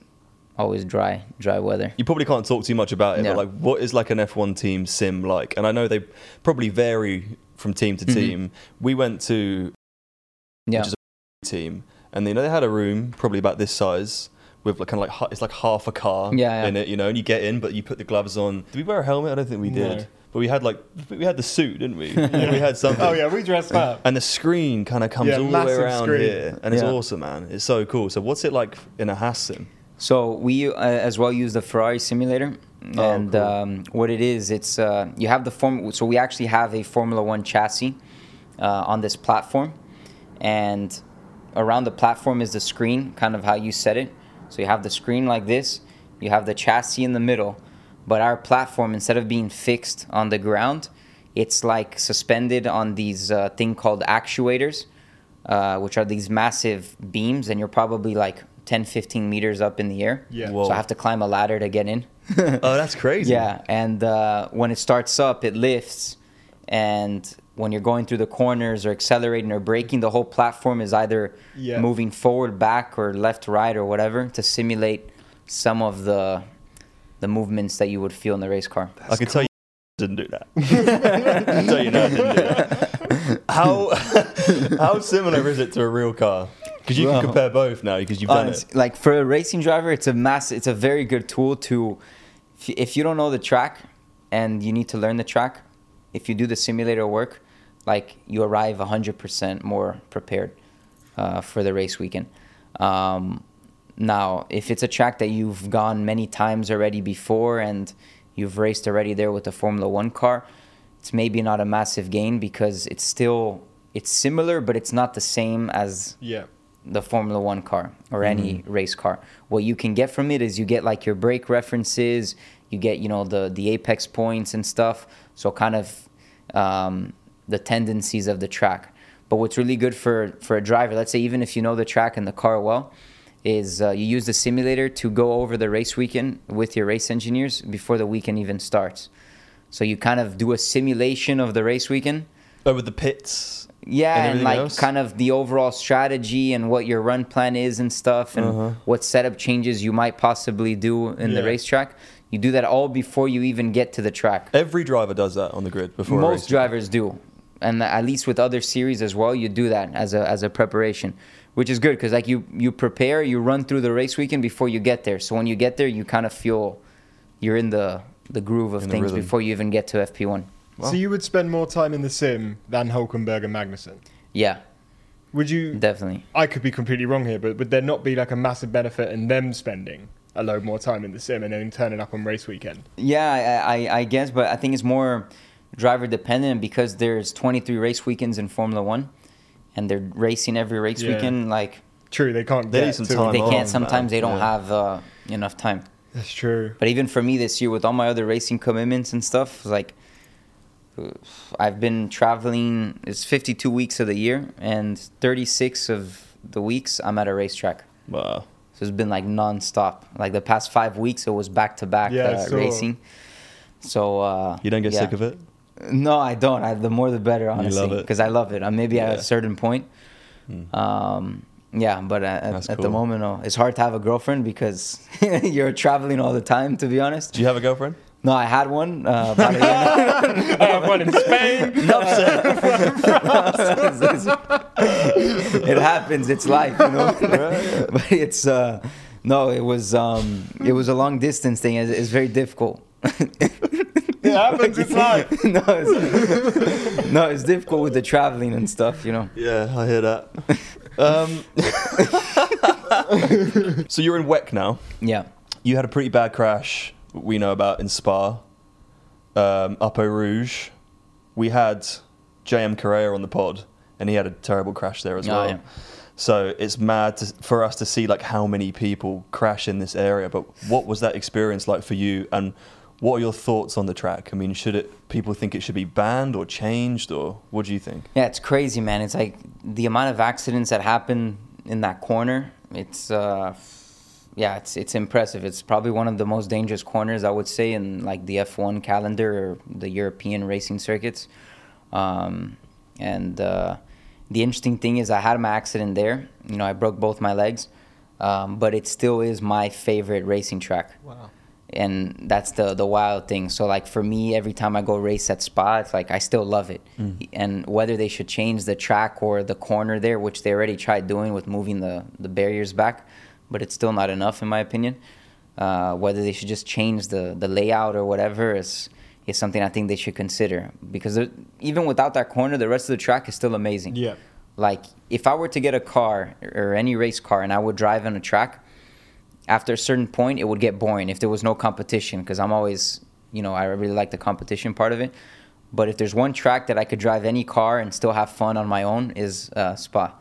always dry dry weather. You probably can't talk too much about it, No. but like, what is like an F1 team sim like? And I know they probably vary from team to Mhm. team. We went to Yeah, Which is team, and you know they had a room probably about this size with like kind of like it's like half a car Yeah, yeah. in it, you know, and you get in, but you put the gloves on. Did we wear a helmet? I don't think we did, No. But we had like we had the suit, didn't we? we had something. oh yeah, we dressed up. And the screen kind of comes Yeah, all the way around screen. here, and it's Yeah. awesome, man. It's so cool. So, what's it like in a Haas sim? So we uh, as well use the Ferrari simulator, Oh, and cool. um, what it is, it's uh, you have the form. So we actually have a Formula One chassis uh, on this platform, and around the platform is the screen, kind of how you set it. So you have the screen like this, you have the chassis in the middle, but our platform instead of being fixed on the ground, It's like suspended on these uh, thing called actuators, uh, which are these massive beams, and you're probably like 10, 15 meters up in the air. Yeah. Whoa. So I have to climb a ladder to get in. Oh, that's crazy. Yeah, and uh, when it starts up, it lifts, and when you're going through the corners or accelerating or braking, the whole platform is either Yeah. moving forward, back, or left, right, or whatever to simulate some of the the movements that you would feel in the race car. I can tell you didn't do that. I can tell you now, didn't do that. How how similar is it to a real car? Because you Well, can compare both now because you've done Honest- it. Like for a racing driver, it's a mass. It's a very good tool to, if you- if you don't know the track, and you need to learn the track, if you do the simulator work, like you arrive hundred percent more prepared uh, for the race weekend. Um, now, if it's a track that you've gone many times already before and you've raced already there with the Formula One car, it's maybe not a massive gain because it's still it's similar, but it's not the same as Yeah. the Formula One car or any race car. What you can get from it is you get like your brake references, you get you know the the apex points and stuff. So kind of um, the tendencies of the track. But what's really good for for a driver, let's say even if you know the track and the car well, is uh, you use the simulator to go over the race weekend with your race engineers before the weekend even starts. So you kind of do a simulation of the race weekend. With the pits. Yeah, And and, like else? kind of the overall strategy and what your run plan is and stuff, and Uh-huh. what setup changes you might possibly do in the racetrack. You do that all before you even get to the track. Every driver does that on the grid before Most drivers do, and at least with other series as well, you do that as a as a preparation, which is good because like you you prepare, you run through the race weekend before you get there. So when you get there, you kind of feel you're in the the groove of In things before you even get to FP1. So you would spend more time in the sim than Hulkenberg and Magnussen. Yeah, Would you? definitely. I could be completely wrong here, but would there not be like a massive benefit in them spending a load more time in the sim and then turning up on race weekend? Yeah, I, I, I guess, but I think it's more driver dependent because there's 23 race weekends in Formula One, and they're racing every race Yeah. weekend. Like True, they can't They get some time they on, can't. man. Sometimes they don't Yeah. have uh, enough time. That's true. But even for me this year, with all my other racing commitments and stuff, like uh, I've been traveling. It's 52 weeks of the year, and 36 of the weeks I'm at a racetrack. Wow. So it's been like non-stop. Like the past five weeks, it was back to back Yeah, I uh, racing. So uh, You don't get yeah. sick of it? No, I don't. I, the more the better, honestly, because I love it. Uh, maybe at a certain point. Um, yeah, but at, at the moment, no. it's hard to have a girlfriend because you're traveling all the time. To be honest, Do you have a girlfriend? no, I had one. Uh, about a year. I have one in Spain. No, it happens. It's life, you know. but it's uh, no. It was um, it was a long distance thing. It's, it's very difficult. It happens. It's life. no, it's, no, it's difficult with the traveling and stuff. You know. Yeah, I hear that. um, so you're in WEC now. Yeah. You had a pretty bad crash we know about in Spa, um, up Eau Rouge. We had JM Correa on the pod, and he had a terrible crash there as Oh, well. yeah. So it's mad to, for us to see like how many people crash in this area. But what was that experience like for you? And what are your thoughts on the track? I mean, should it people think it should be banned or changed, or what do you think? Yeah, it's crazy, man. It's like the amount of accidents that happen in that corner. It's uh, yeah, it's it's impressive. It's probably one of the most dangerous corners I would say in like the F1 calendar or the European racing circuits. Um, and uh, the interesting thing is, I had my accident there. You know, I broke both my legs, um, but it still is my favorite racing track Wow. And that's the the wild thing. So like for me, every time I go race at Spa, it's like I still love it. And whether they should change the track or the corner there, which they already tried doing with moving the the barriers back, but it's still not enough in my opinion. Uh, whether they should just change the the layout or whatever is is something I think they should consider because even without that corner, the rest of the track is still amazing. Yeah. Like if I were to get a car or any race car and I would drive on a track, after a certain point it would get boring if there was no competition because I'm always, you know, I really like the competition part of it. But if there's one track that I could drive any car and still have fun on my own is uh, Spa,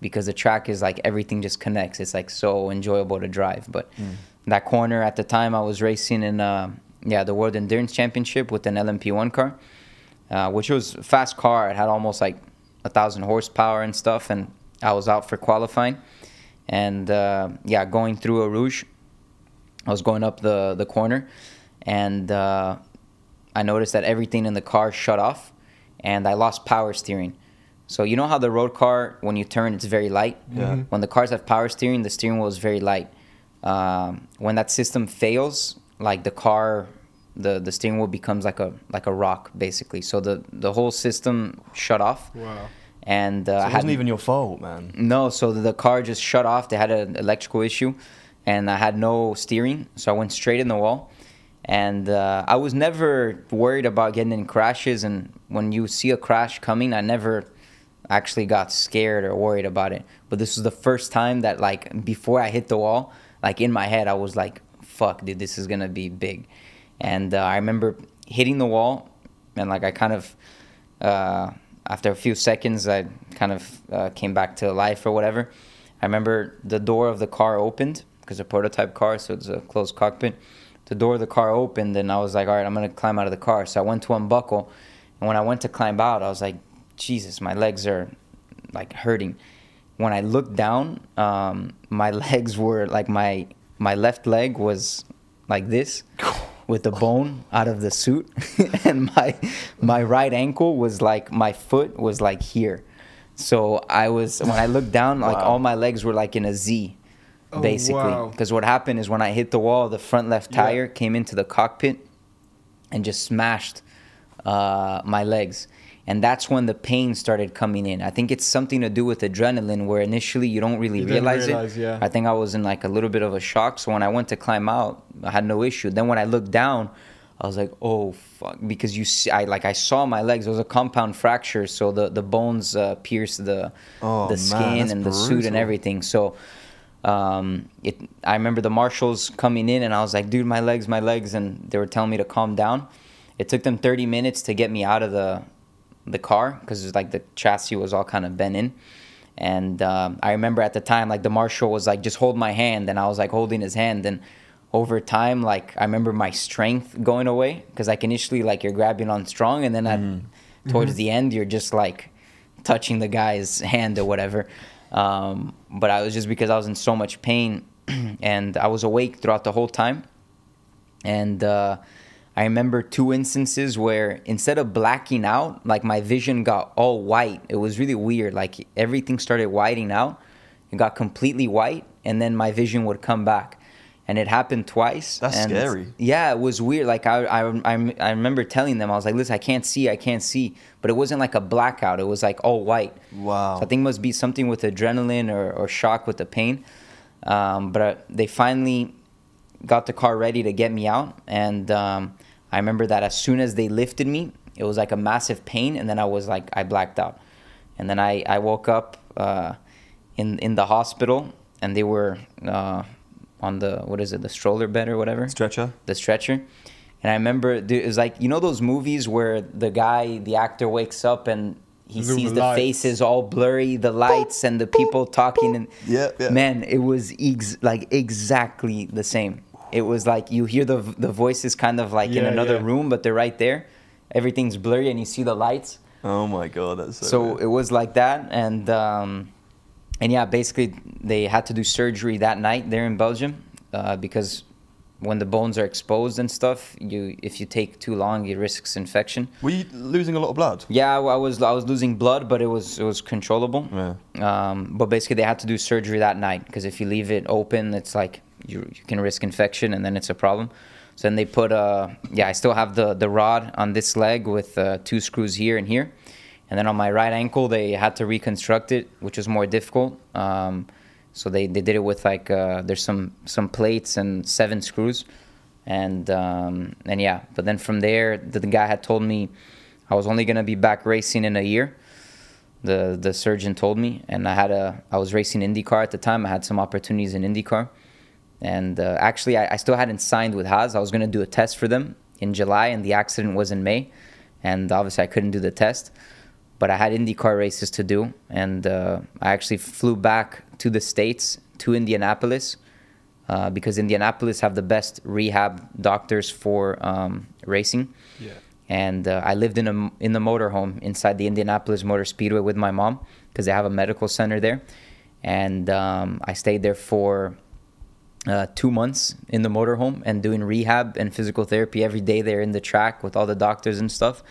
because the track is like everything just connects. It's like so enjoyable to drive. But that corner at the time I was racing in, uh, yeah, the World Endurance Championship with an LMP1 car. uh, which was a fast car. It had almost like a thousand horsepower and stuff, and I was out for qualifying. And uh, yeah, going through Eau Rouge, I was going up the the corner, and uh, I noticed that everything in the car shut off, and I lost power steering. So you know how the road car, when you turn, it's very light. Yeah. Mhm. When the cars have power steering, the steering wheel is very light. Um, when that system fails, like the car, the the steering wheel becomes like a like a rock basically. So the the whole system shut off. Wow. And uh, So it wasn't even your fault, man. no, so the car just shut off. They had an electrical issue, and I had no steering, so I went straight in the wall. And uh, I was never worried about getting in crashes. And when you see a crash coming, I never actually got scared or worried about it. But this was the first time that, like, before I hit the wall, like in my head, I was like, "Fuck, dude, this is gonna be big." And uh, I remember hitting the wall, and like I kind of. Uh, after a few seconds, I kind of uh, came back to life or whatever. I remember the door of the car opened because a prototype car, so it's a closed cockpit. The door of the car opened, and I was like, "All right, I'm gonna climb out of the car." So I went to unbuckle, and when I went to climb out, I was like, "Jesus, my legs are like hurting." When I looked down, um, my legs were like my my left leg was like this with the bone out of the suit and my my right ankle was like my foot was like here so i was when i looked down like Wow. all my legs were like in a z Oh, basically wow. because what happened is when i hit the wall the front left Yeah. tire came into the cockpit and just smashed uh, my legs and that's when the pain started coming in. I think it's something to do with adrenaline where initially you don't really You realize, realize, it. yeah. i think i was in like a little bit of a shock. So when i went to climb out i had no issue. Then when i looked down i was like oh fuck because you see i like i saw my legs. It was a compound fracture. So the the bones uh, pierced the Oh, the skin that's and the suit and everything. So um, it, I remember the marshals coming in and I was like, dude, my legs, my legs. And they were telling me to calm down. It took them 30 minutes to get me out of the, the car because like the chassis was all kind of bent in. And um, I remember at the time, like the marshal was like, just hold my hand. And I was like holding his hand. And over time, like I remember my strength going away because like initially, like you're grabbing on strong. And then at, towards the end, you're just like touching the guy's hand or whatever. Um, but I was just because I was in so much pain and I was awake throughout the whole time. And uh, I remember two instances where instead of blacking out, like my vision got all white. It was really weird. Like everything started whiting out. It got completely white, and then my vision would come back. And it happened twice. That's and scary. Yeah, it was weird. Like I, I, I, I remember telling them, I was like, "Listen, I can't see, I can't see." But it wasn't like a blackout. It was like all white. Wow. So I think it must be something with adrenaline or, or shock with the pain. Um, but uh, they finally got the car ready to get me out, and um, I remember that as soon as they lifted me, it was like a massive pain, and then I was like, I blacked out, and then I I woke up uh, in in the hospital, and they were uh, on the what is it, the stroller bed or whatever Stretcher. the stretcher. And I remember it was like you know those movies where the guy, the actor, wakes up and he Zoom sees the the lights. faces all blurry, the lights and the people talking, and Yeah, yeah. man, it was ex- like exactly the same. It was like you hear the the voices kind of like in another yeah. room, but they're right there. Everything's blurry, and you see the lights. Oh my god, that's so. So it was like that, and um, and yeah, basically they had to do surgery that night there in Belgium uh, because when the bones are exposed and stuff, you if you take too long, it risks infection. Were you losing a lot of blood? Yeah, I was I was losing blood, but it was it was controllable. Yeah. Um, but basically, they had to do surgery that night because if you leave it open, it's like you you can risk infection, and then it's a problem. So then they put uh yeah, I still have the the rod on this leg with uh, two screws here and here, and then on my right ankle they had to reconstruct it, which was more difficult. Um, so they, they did it with like uh, there's some some plates and seven screws, and um, and yeah. But then from there, the, the guy had told me I was only gonna be back racing in a year the the surgeon told me and i had a i was racing indycar at the time i had some opportunities in indycar and uh, actually I, I still hadn't signed with haas. I was going to do a test for them in july and the accident was in may. And obviously i couldn't do the test but i had indycar races to do. And uh, i actually flew back to the states to indianapolis uh, because indianapolis have the best rehab doctors for um, racing. Yeah. and uh, I lived in a in the motorhome inside the Indianapolis Motor Speedway with my mom because they have a medical center there, and um, I stayed there for uh, two months in the motorhome and doing rehab and physical therapy every day there in the track with all the doctors and stuff.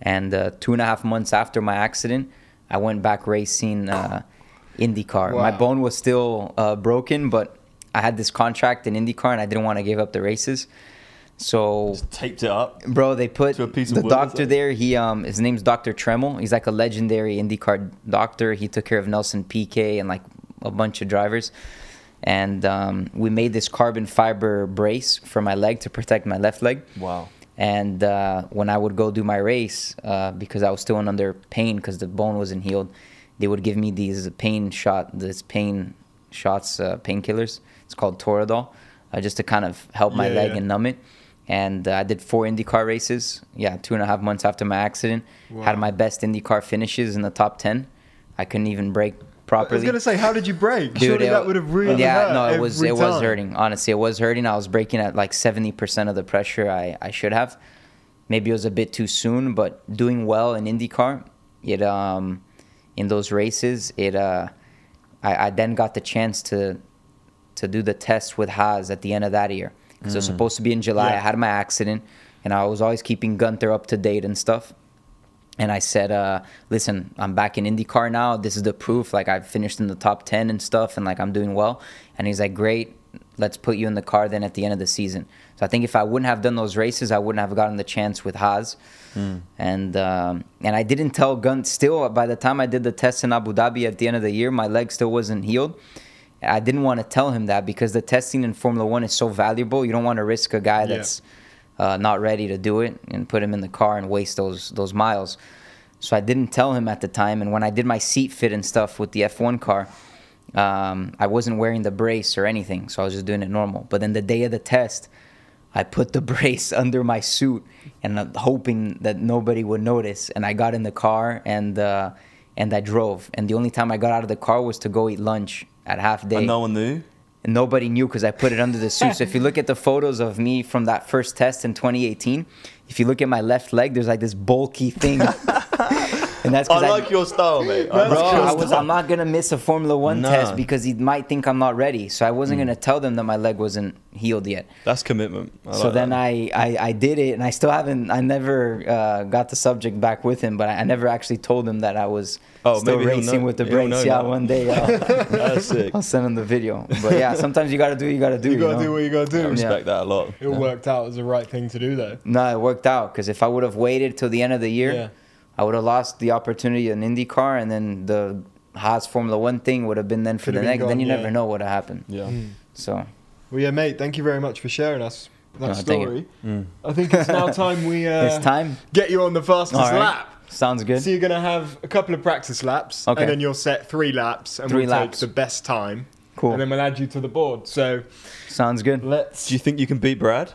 And uh, two and a half months after my accident, I went back racing uh, IndyCar. My bone was still uh, broken, but I had this contract in IndyCar and I didn't want to give up the races. So Taped it up. Bro, they put To a piece of the wood, doctor there. He um, his name's Doctor Trammell. He's like a legendary IndyCar doctor. He took care of Nelson Piquet and like a bunch of drivers. And um, we made this carbon fiber brace for my leg to protect my left leg. Wow. And uh, when I would go do my race, uh, because I was still in under pain because the bone wasn't healed, they would give me these pain shot, this pain shots, uh, painkillers. It's called Toradol, uh, just to kind of help my Yeah, leg yeah. and numb it. And uh, I did four IndyCar races. Yeah, two and a half months after my accident, had my best IndyCar finishes in the top ten. I couldn't even break I was gonna say, how did you break? Dude, Surely it- that would have really yeah no it was it was hurting honestly. It was hurting. I was breaking at like 70% of the pressure i i should have. Maybe it was a bit too soon but doing well in indycar it um in those races it uh i, I then got the chance to to do the test with haas at the end of that year. Because it was supposed to be in july. Yeah. i had my accident and i was always keeping gunther up to date and stuff and I said, uh, "Listen, I'm back in IndyCar now. This is the proof. Like I've finished in the top ten and stuff, and like I'm doing well." And he's like, "Great, let's put you in the car then at the end of the season." So I think if I wouldn't have done those races, I wouldn't have gotten the chance with Haas. And um, and I didn't tell Gunt. Still, by the time I did the test in Abu Dhabi at the end of the year, my leg still wasn't healed. I didn't want to tell him that because the testing in Formula One is so valuable. You don't want to risk a guy Yeah. Uh, not ready to do it and put him in the car and waste those those miles. So I didn't tell him at the time. And when I did my seat fit and stuff with the F1 car, um, I wasn't wearing the brace or anything. So I was just doing it normal. But then the day of the test, I put the brace under my suit and uh, hoping that nobody would notice. And I got in the car and uh, and I drove. And the only time I got out of the car was to go eat lunch at half day And no one knew. Nobody knew because I put it under the suit. so if you look at the photos of me from that first test in 2018, if you look at my left leg, there's like this bulky thing, and that's I because like your style, mate. I Bro, like your I was, style. I'm not gonna miss a Formula One No. test because he might think I'm not ready. So I wasn't gonna tell them that my leg wasn't healed yet. That's commitment. I so like then. I, I, I did it, and I still haven't. I never uh, got the subject back with him, but I, I never actually told him that I was Oh, still maybe racing know- with the he'll brakes. Yeah, now. one day I'll, That's sick. I'll send him the video. But yeah, sometimes you gotta do what you gotta do. You gotta know? do what you gotta do. I do. respect that a lot. It worked out as the right thing to do, though. No, it worked out because if I would have waited till the end of the year, Yeah. I would have lost the opportunity in IndyCar, and then the Haas Formula One thing would have been then for Could've the been next. then you yeah. never know what would happen. Yeah. So Well, yeah, mate. Thank you very much for sharing us that No, thank story. Mm. I think it's now time we uh, it's time. get you on the fastest All right. lap. Sounds good. So you're gonna have a couple of practice laps, Okay. and then you'll set three laps, and Three we'll laps. take the best time, Cool. and then we'll add you to the board. So Sounds good. let's. Do you think you can beat Brad?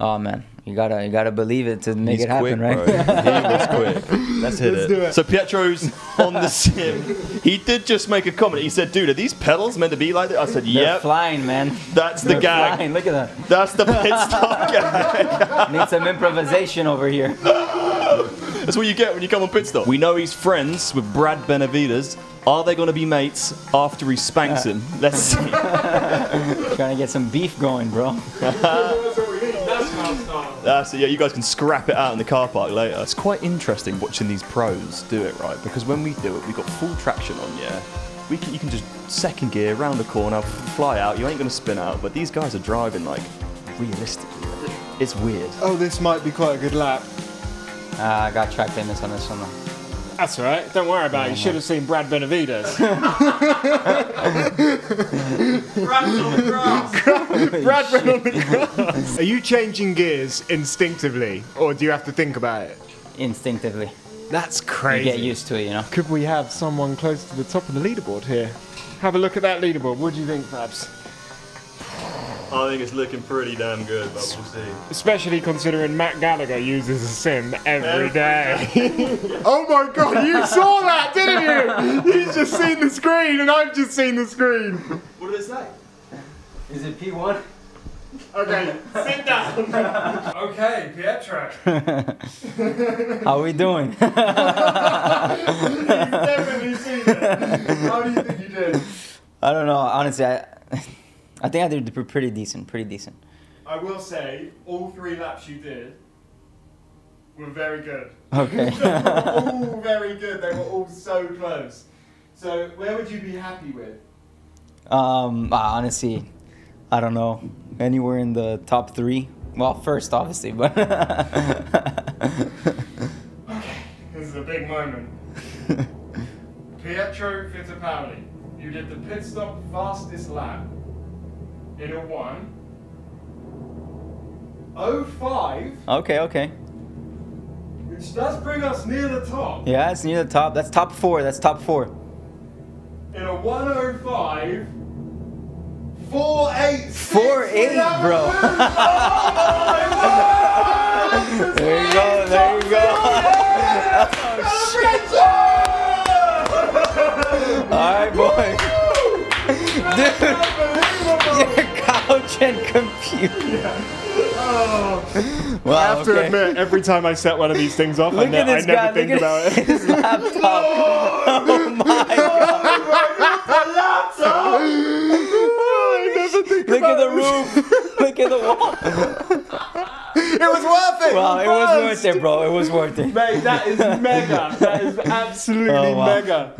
Oh man, you gotta you gotta believe it to make He's it happen, quick, right? Bro. he was quick. Let's hit Let's it. do it. So Pietro's on the sim. He did just make a comment. He said, "Dude, are these pedals meant to be like that?" I said, They're "Yep." flying, man. That's the They're gag. flying. Look at that. That's the pit stop gag. Need some improvisation over here. That's what you get when you come on pit stop. We know he's friends with Brad Benavides. Are they going to be mates after he spanks uh. him? Let's see. Trying to get some beef going, bro. That's it. Yeah, you guys can scrap it out in the car park later. It's quite interesting watching these pros do it, right? Because when we do it, we've got full traction on, yeah. We can, you can just second gear, round the corner, fly out. You ain't going to spin out. But these guys are driving like realistically. It's weird. Oh, this might be quite a good lap. Uh, I got track limits on this one. though. That's all right. Don't worry about it. You should have seen Brad Benavides. Brad went on the grass. Are you changing gears instinctively, or do you have to think about it? Instinctively, That's crazy. you crazy. get used to it, you know. Could we have someone close to the top of the leaderboard here? Have a look at that leaderboard. What do you think, Fabs? I think it's looking pretty damn good, but we'll see. Especially considering Matt Gallagher uses a sim every day. oh my god, you saw that, didn't you? He's just seen the screen and I've just seen the screen. What did it say? Is it P1? Okay, sit down. okay, Pietro. How are we doing? You've definitely seen it. How do you think you did? I don't know. Honestly, I, I think I did pretty decent. Pretty decent. I will say, all three laps you did were very good. Okay. all very good. They were all so close. So, where would you be happy with? um, ah, honestly, I don't know. Anywhere in the top three. Well, first, obviously, but. Okay, this is a big moment. Pietro Fittipaldi, you did the pit stop fastest lap in a 1. 05, okay. Okay. which does bring us near the top. Yeah, it's near the top. That's top four. That's top four. In a 105, 486. 4.8, without bro. Oh my word! There you go. There you go. All right, boy. Dude, your and computer. I Wow. have to okay. admit, every time I set one of these things off, I, ne- I never guy. think Look about it. his laptop. Oh my oh, god. I never think Look at the roof. Look at the wall. It was worth it. Well, it was worth it, bro. It was worth it. Mate, that is mega. That is absolutely Oh, wow. mega.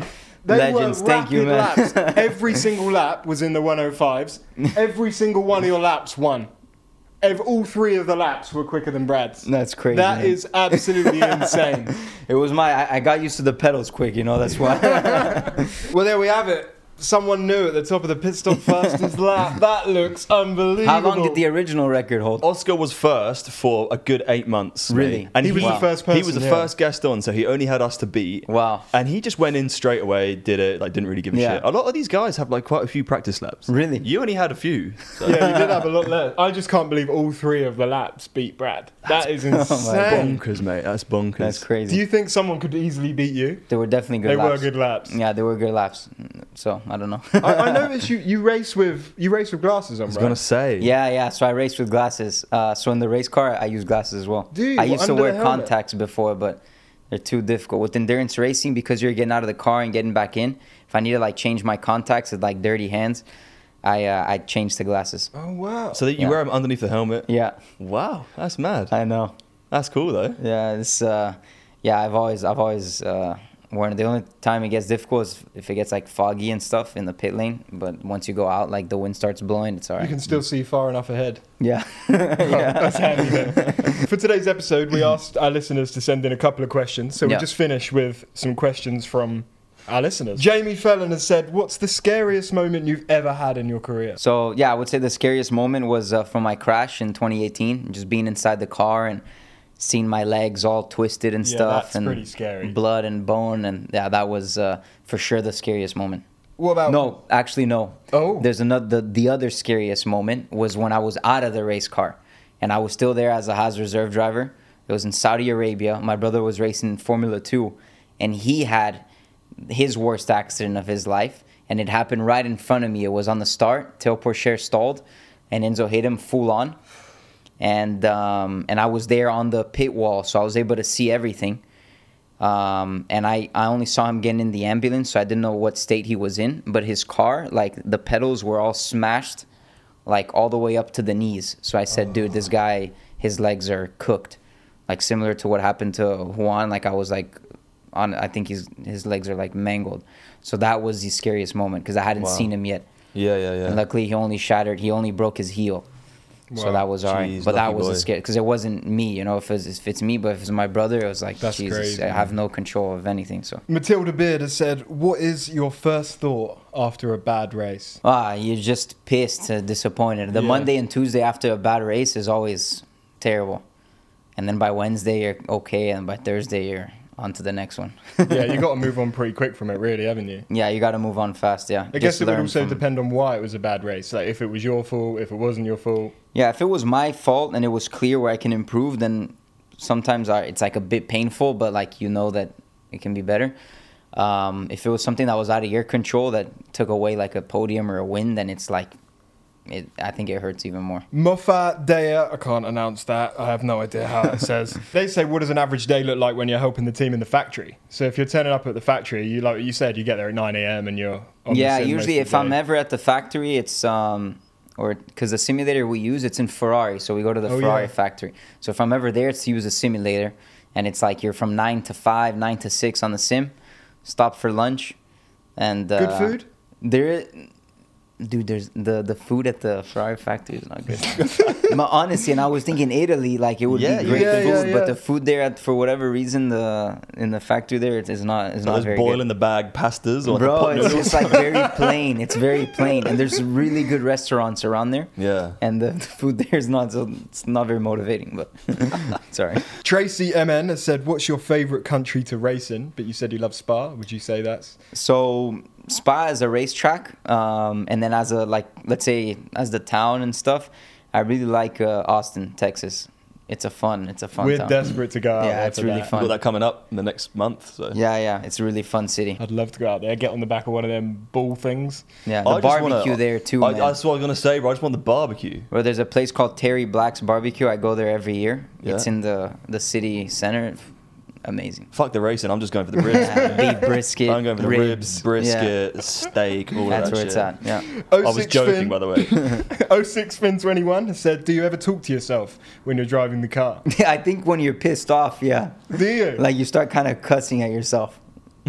They Legends, were thank you, man. laps. Every single lap was in the 105s. Every single one of your laps won. Ev- all three of the laps were quicker than Brad's. That's crazy. That man. is absolutely insane. It was my. I, I got used to the pedals quick, you know. That's why. Well, there we have it. Someone new at the top of the pit stop fastest lap. That looks unbelievable. How long did the original record hold? Oscar was first for a good eight months. Really? And He was the first person. He was the yeah. first guest on, so he only had us to beat. Wow. And he just went in straight away, did it, like didn't really give a Yeah. shit. A lot of these guys have like quite a few practice laps. Really? You only had a few. so- Yeah, you did have a lot less. I just can't believe all three of the laps beat Brad. That is oh insane. bonkers, mate. That's bonkers. That's crazy. Do you think someone could easily beat you? they were definitely good They laps. were good laps. Yeah, they were good laps. So I don't know. I, I noticed you, you race with you race with glasses on, I was right? gonna say. Yeah, yeah. So I race with glasses. Uh, so in the race car, I use glasses as well. Do you? I used to wear contacts before, but they're too difficult. With endurance racing, because you're getting out of the car and getting back in, if I need to like change my contacts with like dirty hands, I uh, I change the glasses. Oh wow! So that you Yeah. wear them underneath the helmet. Yeah, Wow, that's mad. I know. That's cool though. Yeah, it's uh, yeah. I've always I've always uh, worn. The only time it gets difficult is if it gets like foggy and stuff in the pit lane. But once you go out, like the wind starts blowing, it's all right. you alright. can still see far enough ahead. Yeah, yeah. That's handy. For today's episode, we asked our listeners to send in a couple of questions. So Yeah. we'll just finish with some questions from our listeners. Jamie Fellon has said, "What's the scariest moment you've ever had in your career?" So yeah, I would say the scariest moment was uh, from my crash in 2018. Just being inside the car and seeing my legs all twisted and Yeah, stuff, that's and pretty scary. blood and bone, and yeah, that was uh, for sure the scariest moment. What about No, actually no. Oh. There's another. The, the other scariest moment was when I was out of the race car, and I was still there as a Haas reserve driver. It was in Saudi Arabia. My brother was racing Formula Two, and he had his worst accident of his life, and it happened right in front of me. It was on the start. Théo Pourchaire stalled, and Enzo hit him full on, and um, and I was there on the pit wall, so I was able to see everything. Um, and I, I only saw him getting in the ambulance, so I didn't know what state he was in. But his car, like the pedals were all smashed, like all the way up to the knees. So I said, dude, this guy, his legs are cooked, like similar to what happened to Juan. Like I was like, on, I think his his legs are like mangled. So that was the scariest moment because I hadn't Wow. seen him yet. Yeah, yeah, yeah. And luckily, he only shattered. He only broke his heel. So that was alright. Jeez, But that lucky was a boy. scary because it wasn't me. You know, if it's, if it's me, but if it's my brother, it was like That's Jesus. crazy, I man. have no control of anything. So Matilda Beard has said, "What is your first thought after a bad race?" ah, you're just pissed, uh, disappointed. The Yeah. Monday and Tuesday after a bad race is always terrible, and then by Wednesday you're okay, and by Thursday you're on to the next one. yeah, you got to move on pretty quick from it, really, haven't you? yeah, you got to move on fast. Yeah, I Just guess it would also from- depend on why it was a bad race. Like if it was your fault, if it wasn't your fault. Yeah, if it was my fault and it was clear where I can improve, then sometimes I, it's like a bit painful, but like you know that it can be better. Um, if it was something that was out of your control that took away like a podium or a win, then it's like it, I think it hurts even more. Moffat Daya, I can't announce that. I have no idea how it says. they say, what does an average day look like when you're helping the team in the factory? So if you're turning up at the factory, you like you said, you get there at 9 a.m. and you're on yeah, usually if I'm ever at the factory, it's um or because the simulator we use it's in Ferrari, so we go to the Oh, Ferrari yeah. factory. So if I'm ever there, it's to use a simulator, and it's like you're from nine to five, nine to six on the sim, stop for lunch, and uh, Good food? There, dude, there's the the food at the Ferrari factory is not good. My honestly, and I was thinking Italy, like it would Yeah, be great yeah, food, yeah, yeah. but the food there, at, for whatever reason, the in the factory there, it is not is not Those very boil good. in the bag pastas or Bro, pot it's just like very plain. It's very plain, and there's really good restaurants around there. Yeah. And the, the food there is not so it's not very motivating, but sorry. Tracy MN has said, what's your favorite country to race in? But you said you love Spa. Would you say that's? So Spa as a racetrack, um, and then as a like let's say as the town and stuff, I really like uh, Austin, Texas. It's a fun. It's a fun We're town. desperate to go out Yeah, there it's really that. fun. Got that coming up in the next month. So Yeah, yeah, it's a really fun city. I'd love to go out there, get on the back of one of them bull things. Yeah, the I just wanna- barbecue there too, I, man. that's what I was gonna say, bro. I just want the barbecue. Well, there's a place called Terry Black's Barbecue. I go there every year. It's in the the city center. Amazing. Fuck the racing. I'm just going for the ribs. Yeah, beef brisket. I'm going for the ribs, Yeah. brisket, steak, all That's of that where shit. it's at. Yeah. Oh, I was joking, by the way. 06 Fin 21 said, do you ever talk to yourself when you're driving the car? Yeah, I think when you're pissed off, yeah, Do you? like you start kind of cussing at yourself.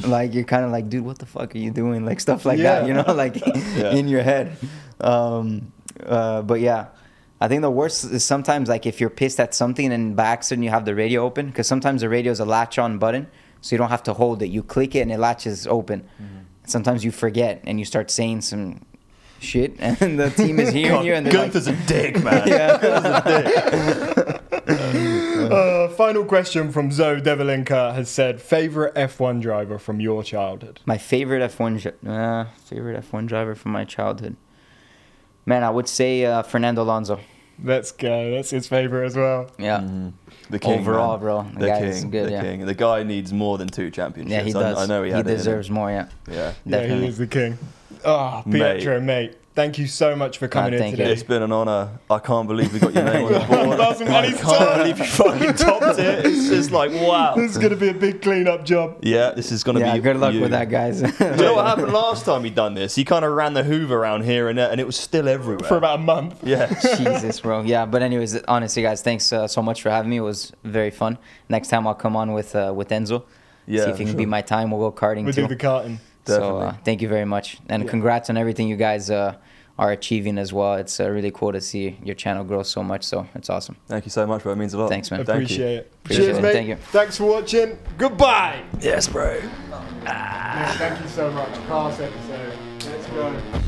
Like you're kind of like, dude, what the fuck are you doing? Like stuff like Yeah. that, you know, like Yeah. in your head. Um, uh, but yeah, I think the worst is sometimes like if you're pissed at something and by accident you have the radio open, because sometimes the radio is a latch-on button, so you don't have to hold it. You click it and it latches open. Sometimes you forget and you start saying some shit, and the team is hearing you, and they're like, Gunther's a dick, man. Uh, final question from Zoe Devilinka has said, favorite F1 driver from your childhood? My favorite F1 dri- uh, favorite F1 driver from my childhood. Man, I would say uh, Fernando Alonso. Let's go. That's his favorite as well. Yeah. The king, Overall, man. bro, the The guy king, is good, the yeah. king. The guy needs more than two championships. Yeah, he I- does. I, know he, he had it deserves more. Yeah. Yeah. Yeah, he is the king. Ah, Pietro, mate. Thank you so much for coming in thank you. today. It's been an honour. I can't believe we got your name on the board. I can't top. believe you fucking topped it. It's just like wow. This is going to be a big clean-up job. Yeah, this is gonna Yeah. be. Good luck you. with that, guys. Do you know what happened last time he done this? He kind of ran the Hoover around here and there, and it was still everywhere. For about a month. yeah. Jesus, bro. Yeah, but anyways, honestly, guys, thanks uh, so much for having me. It was very fun. Next time I'll come on with uh, with Enzo. Yeah, See if he can sure. be my time. We'll go karting We'll too. do the carton. so uh, thank you very much, and Yeah. congrats on everything you guys uh, are achieving as well. It's uh, really cool to see your channel grow so much. So it's awesome. Thank you so much, bro. It means a lot. Thanks, man. Thank you. Appreciate it. Appreciate Cheers, it. mate. Thank you. Thanks for watching. Goodbye. Yes, bro. thank you so much. Class episode. Let's go.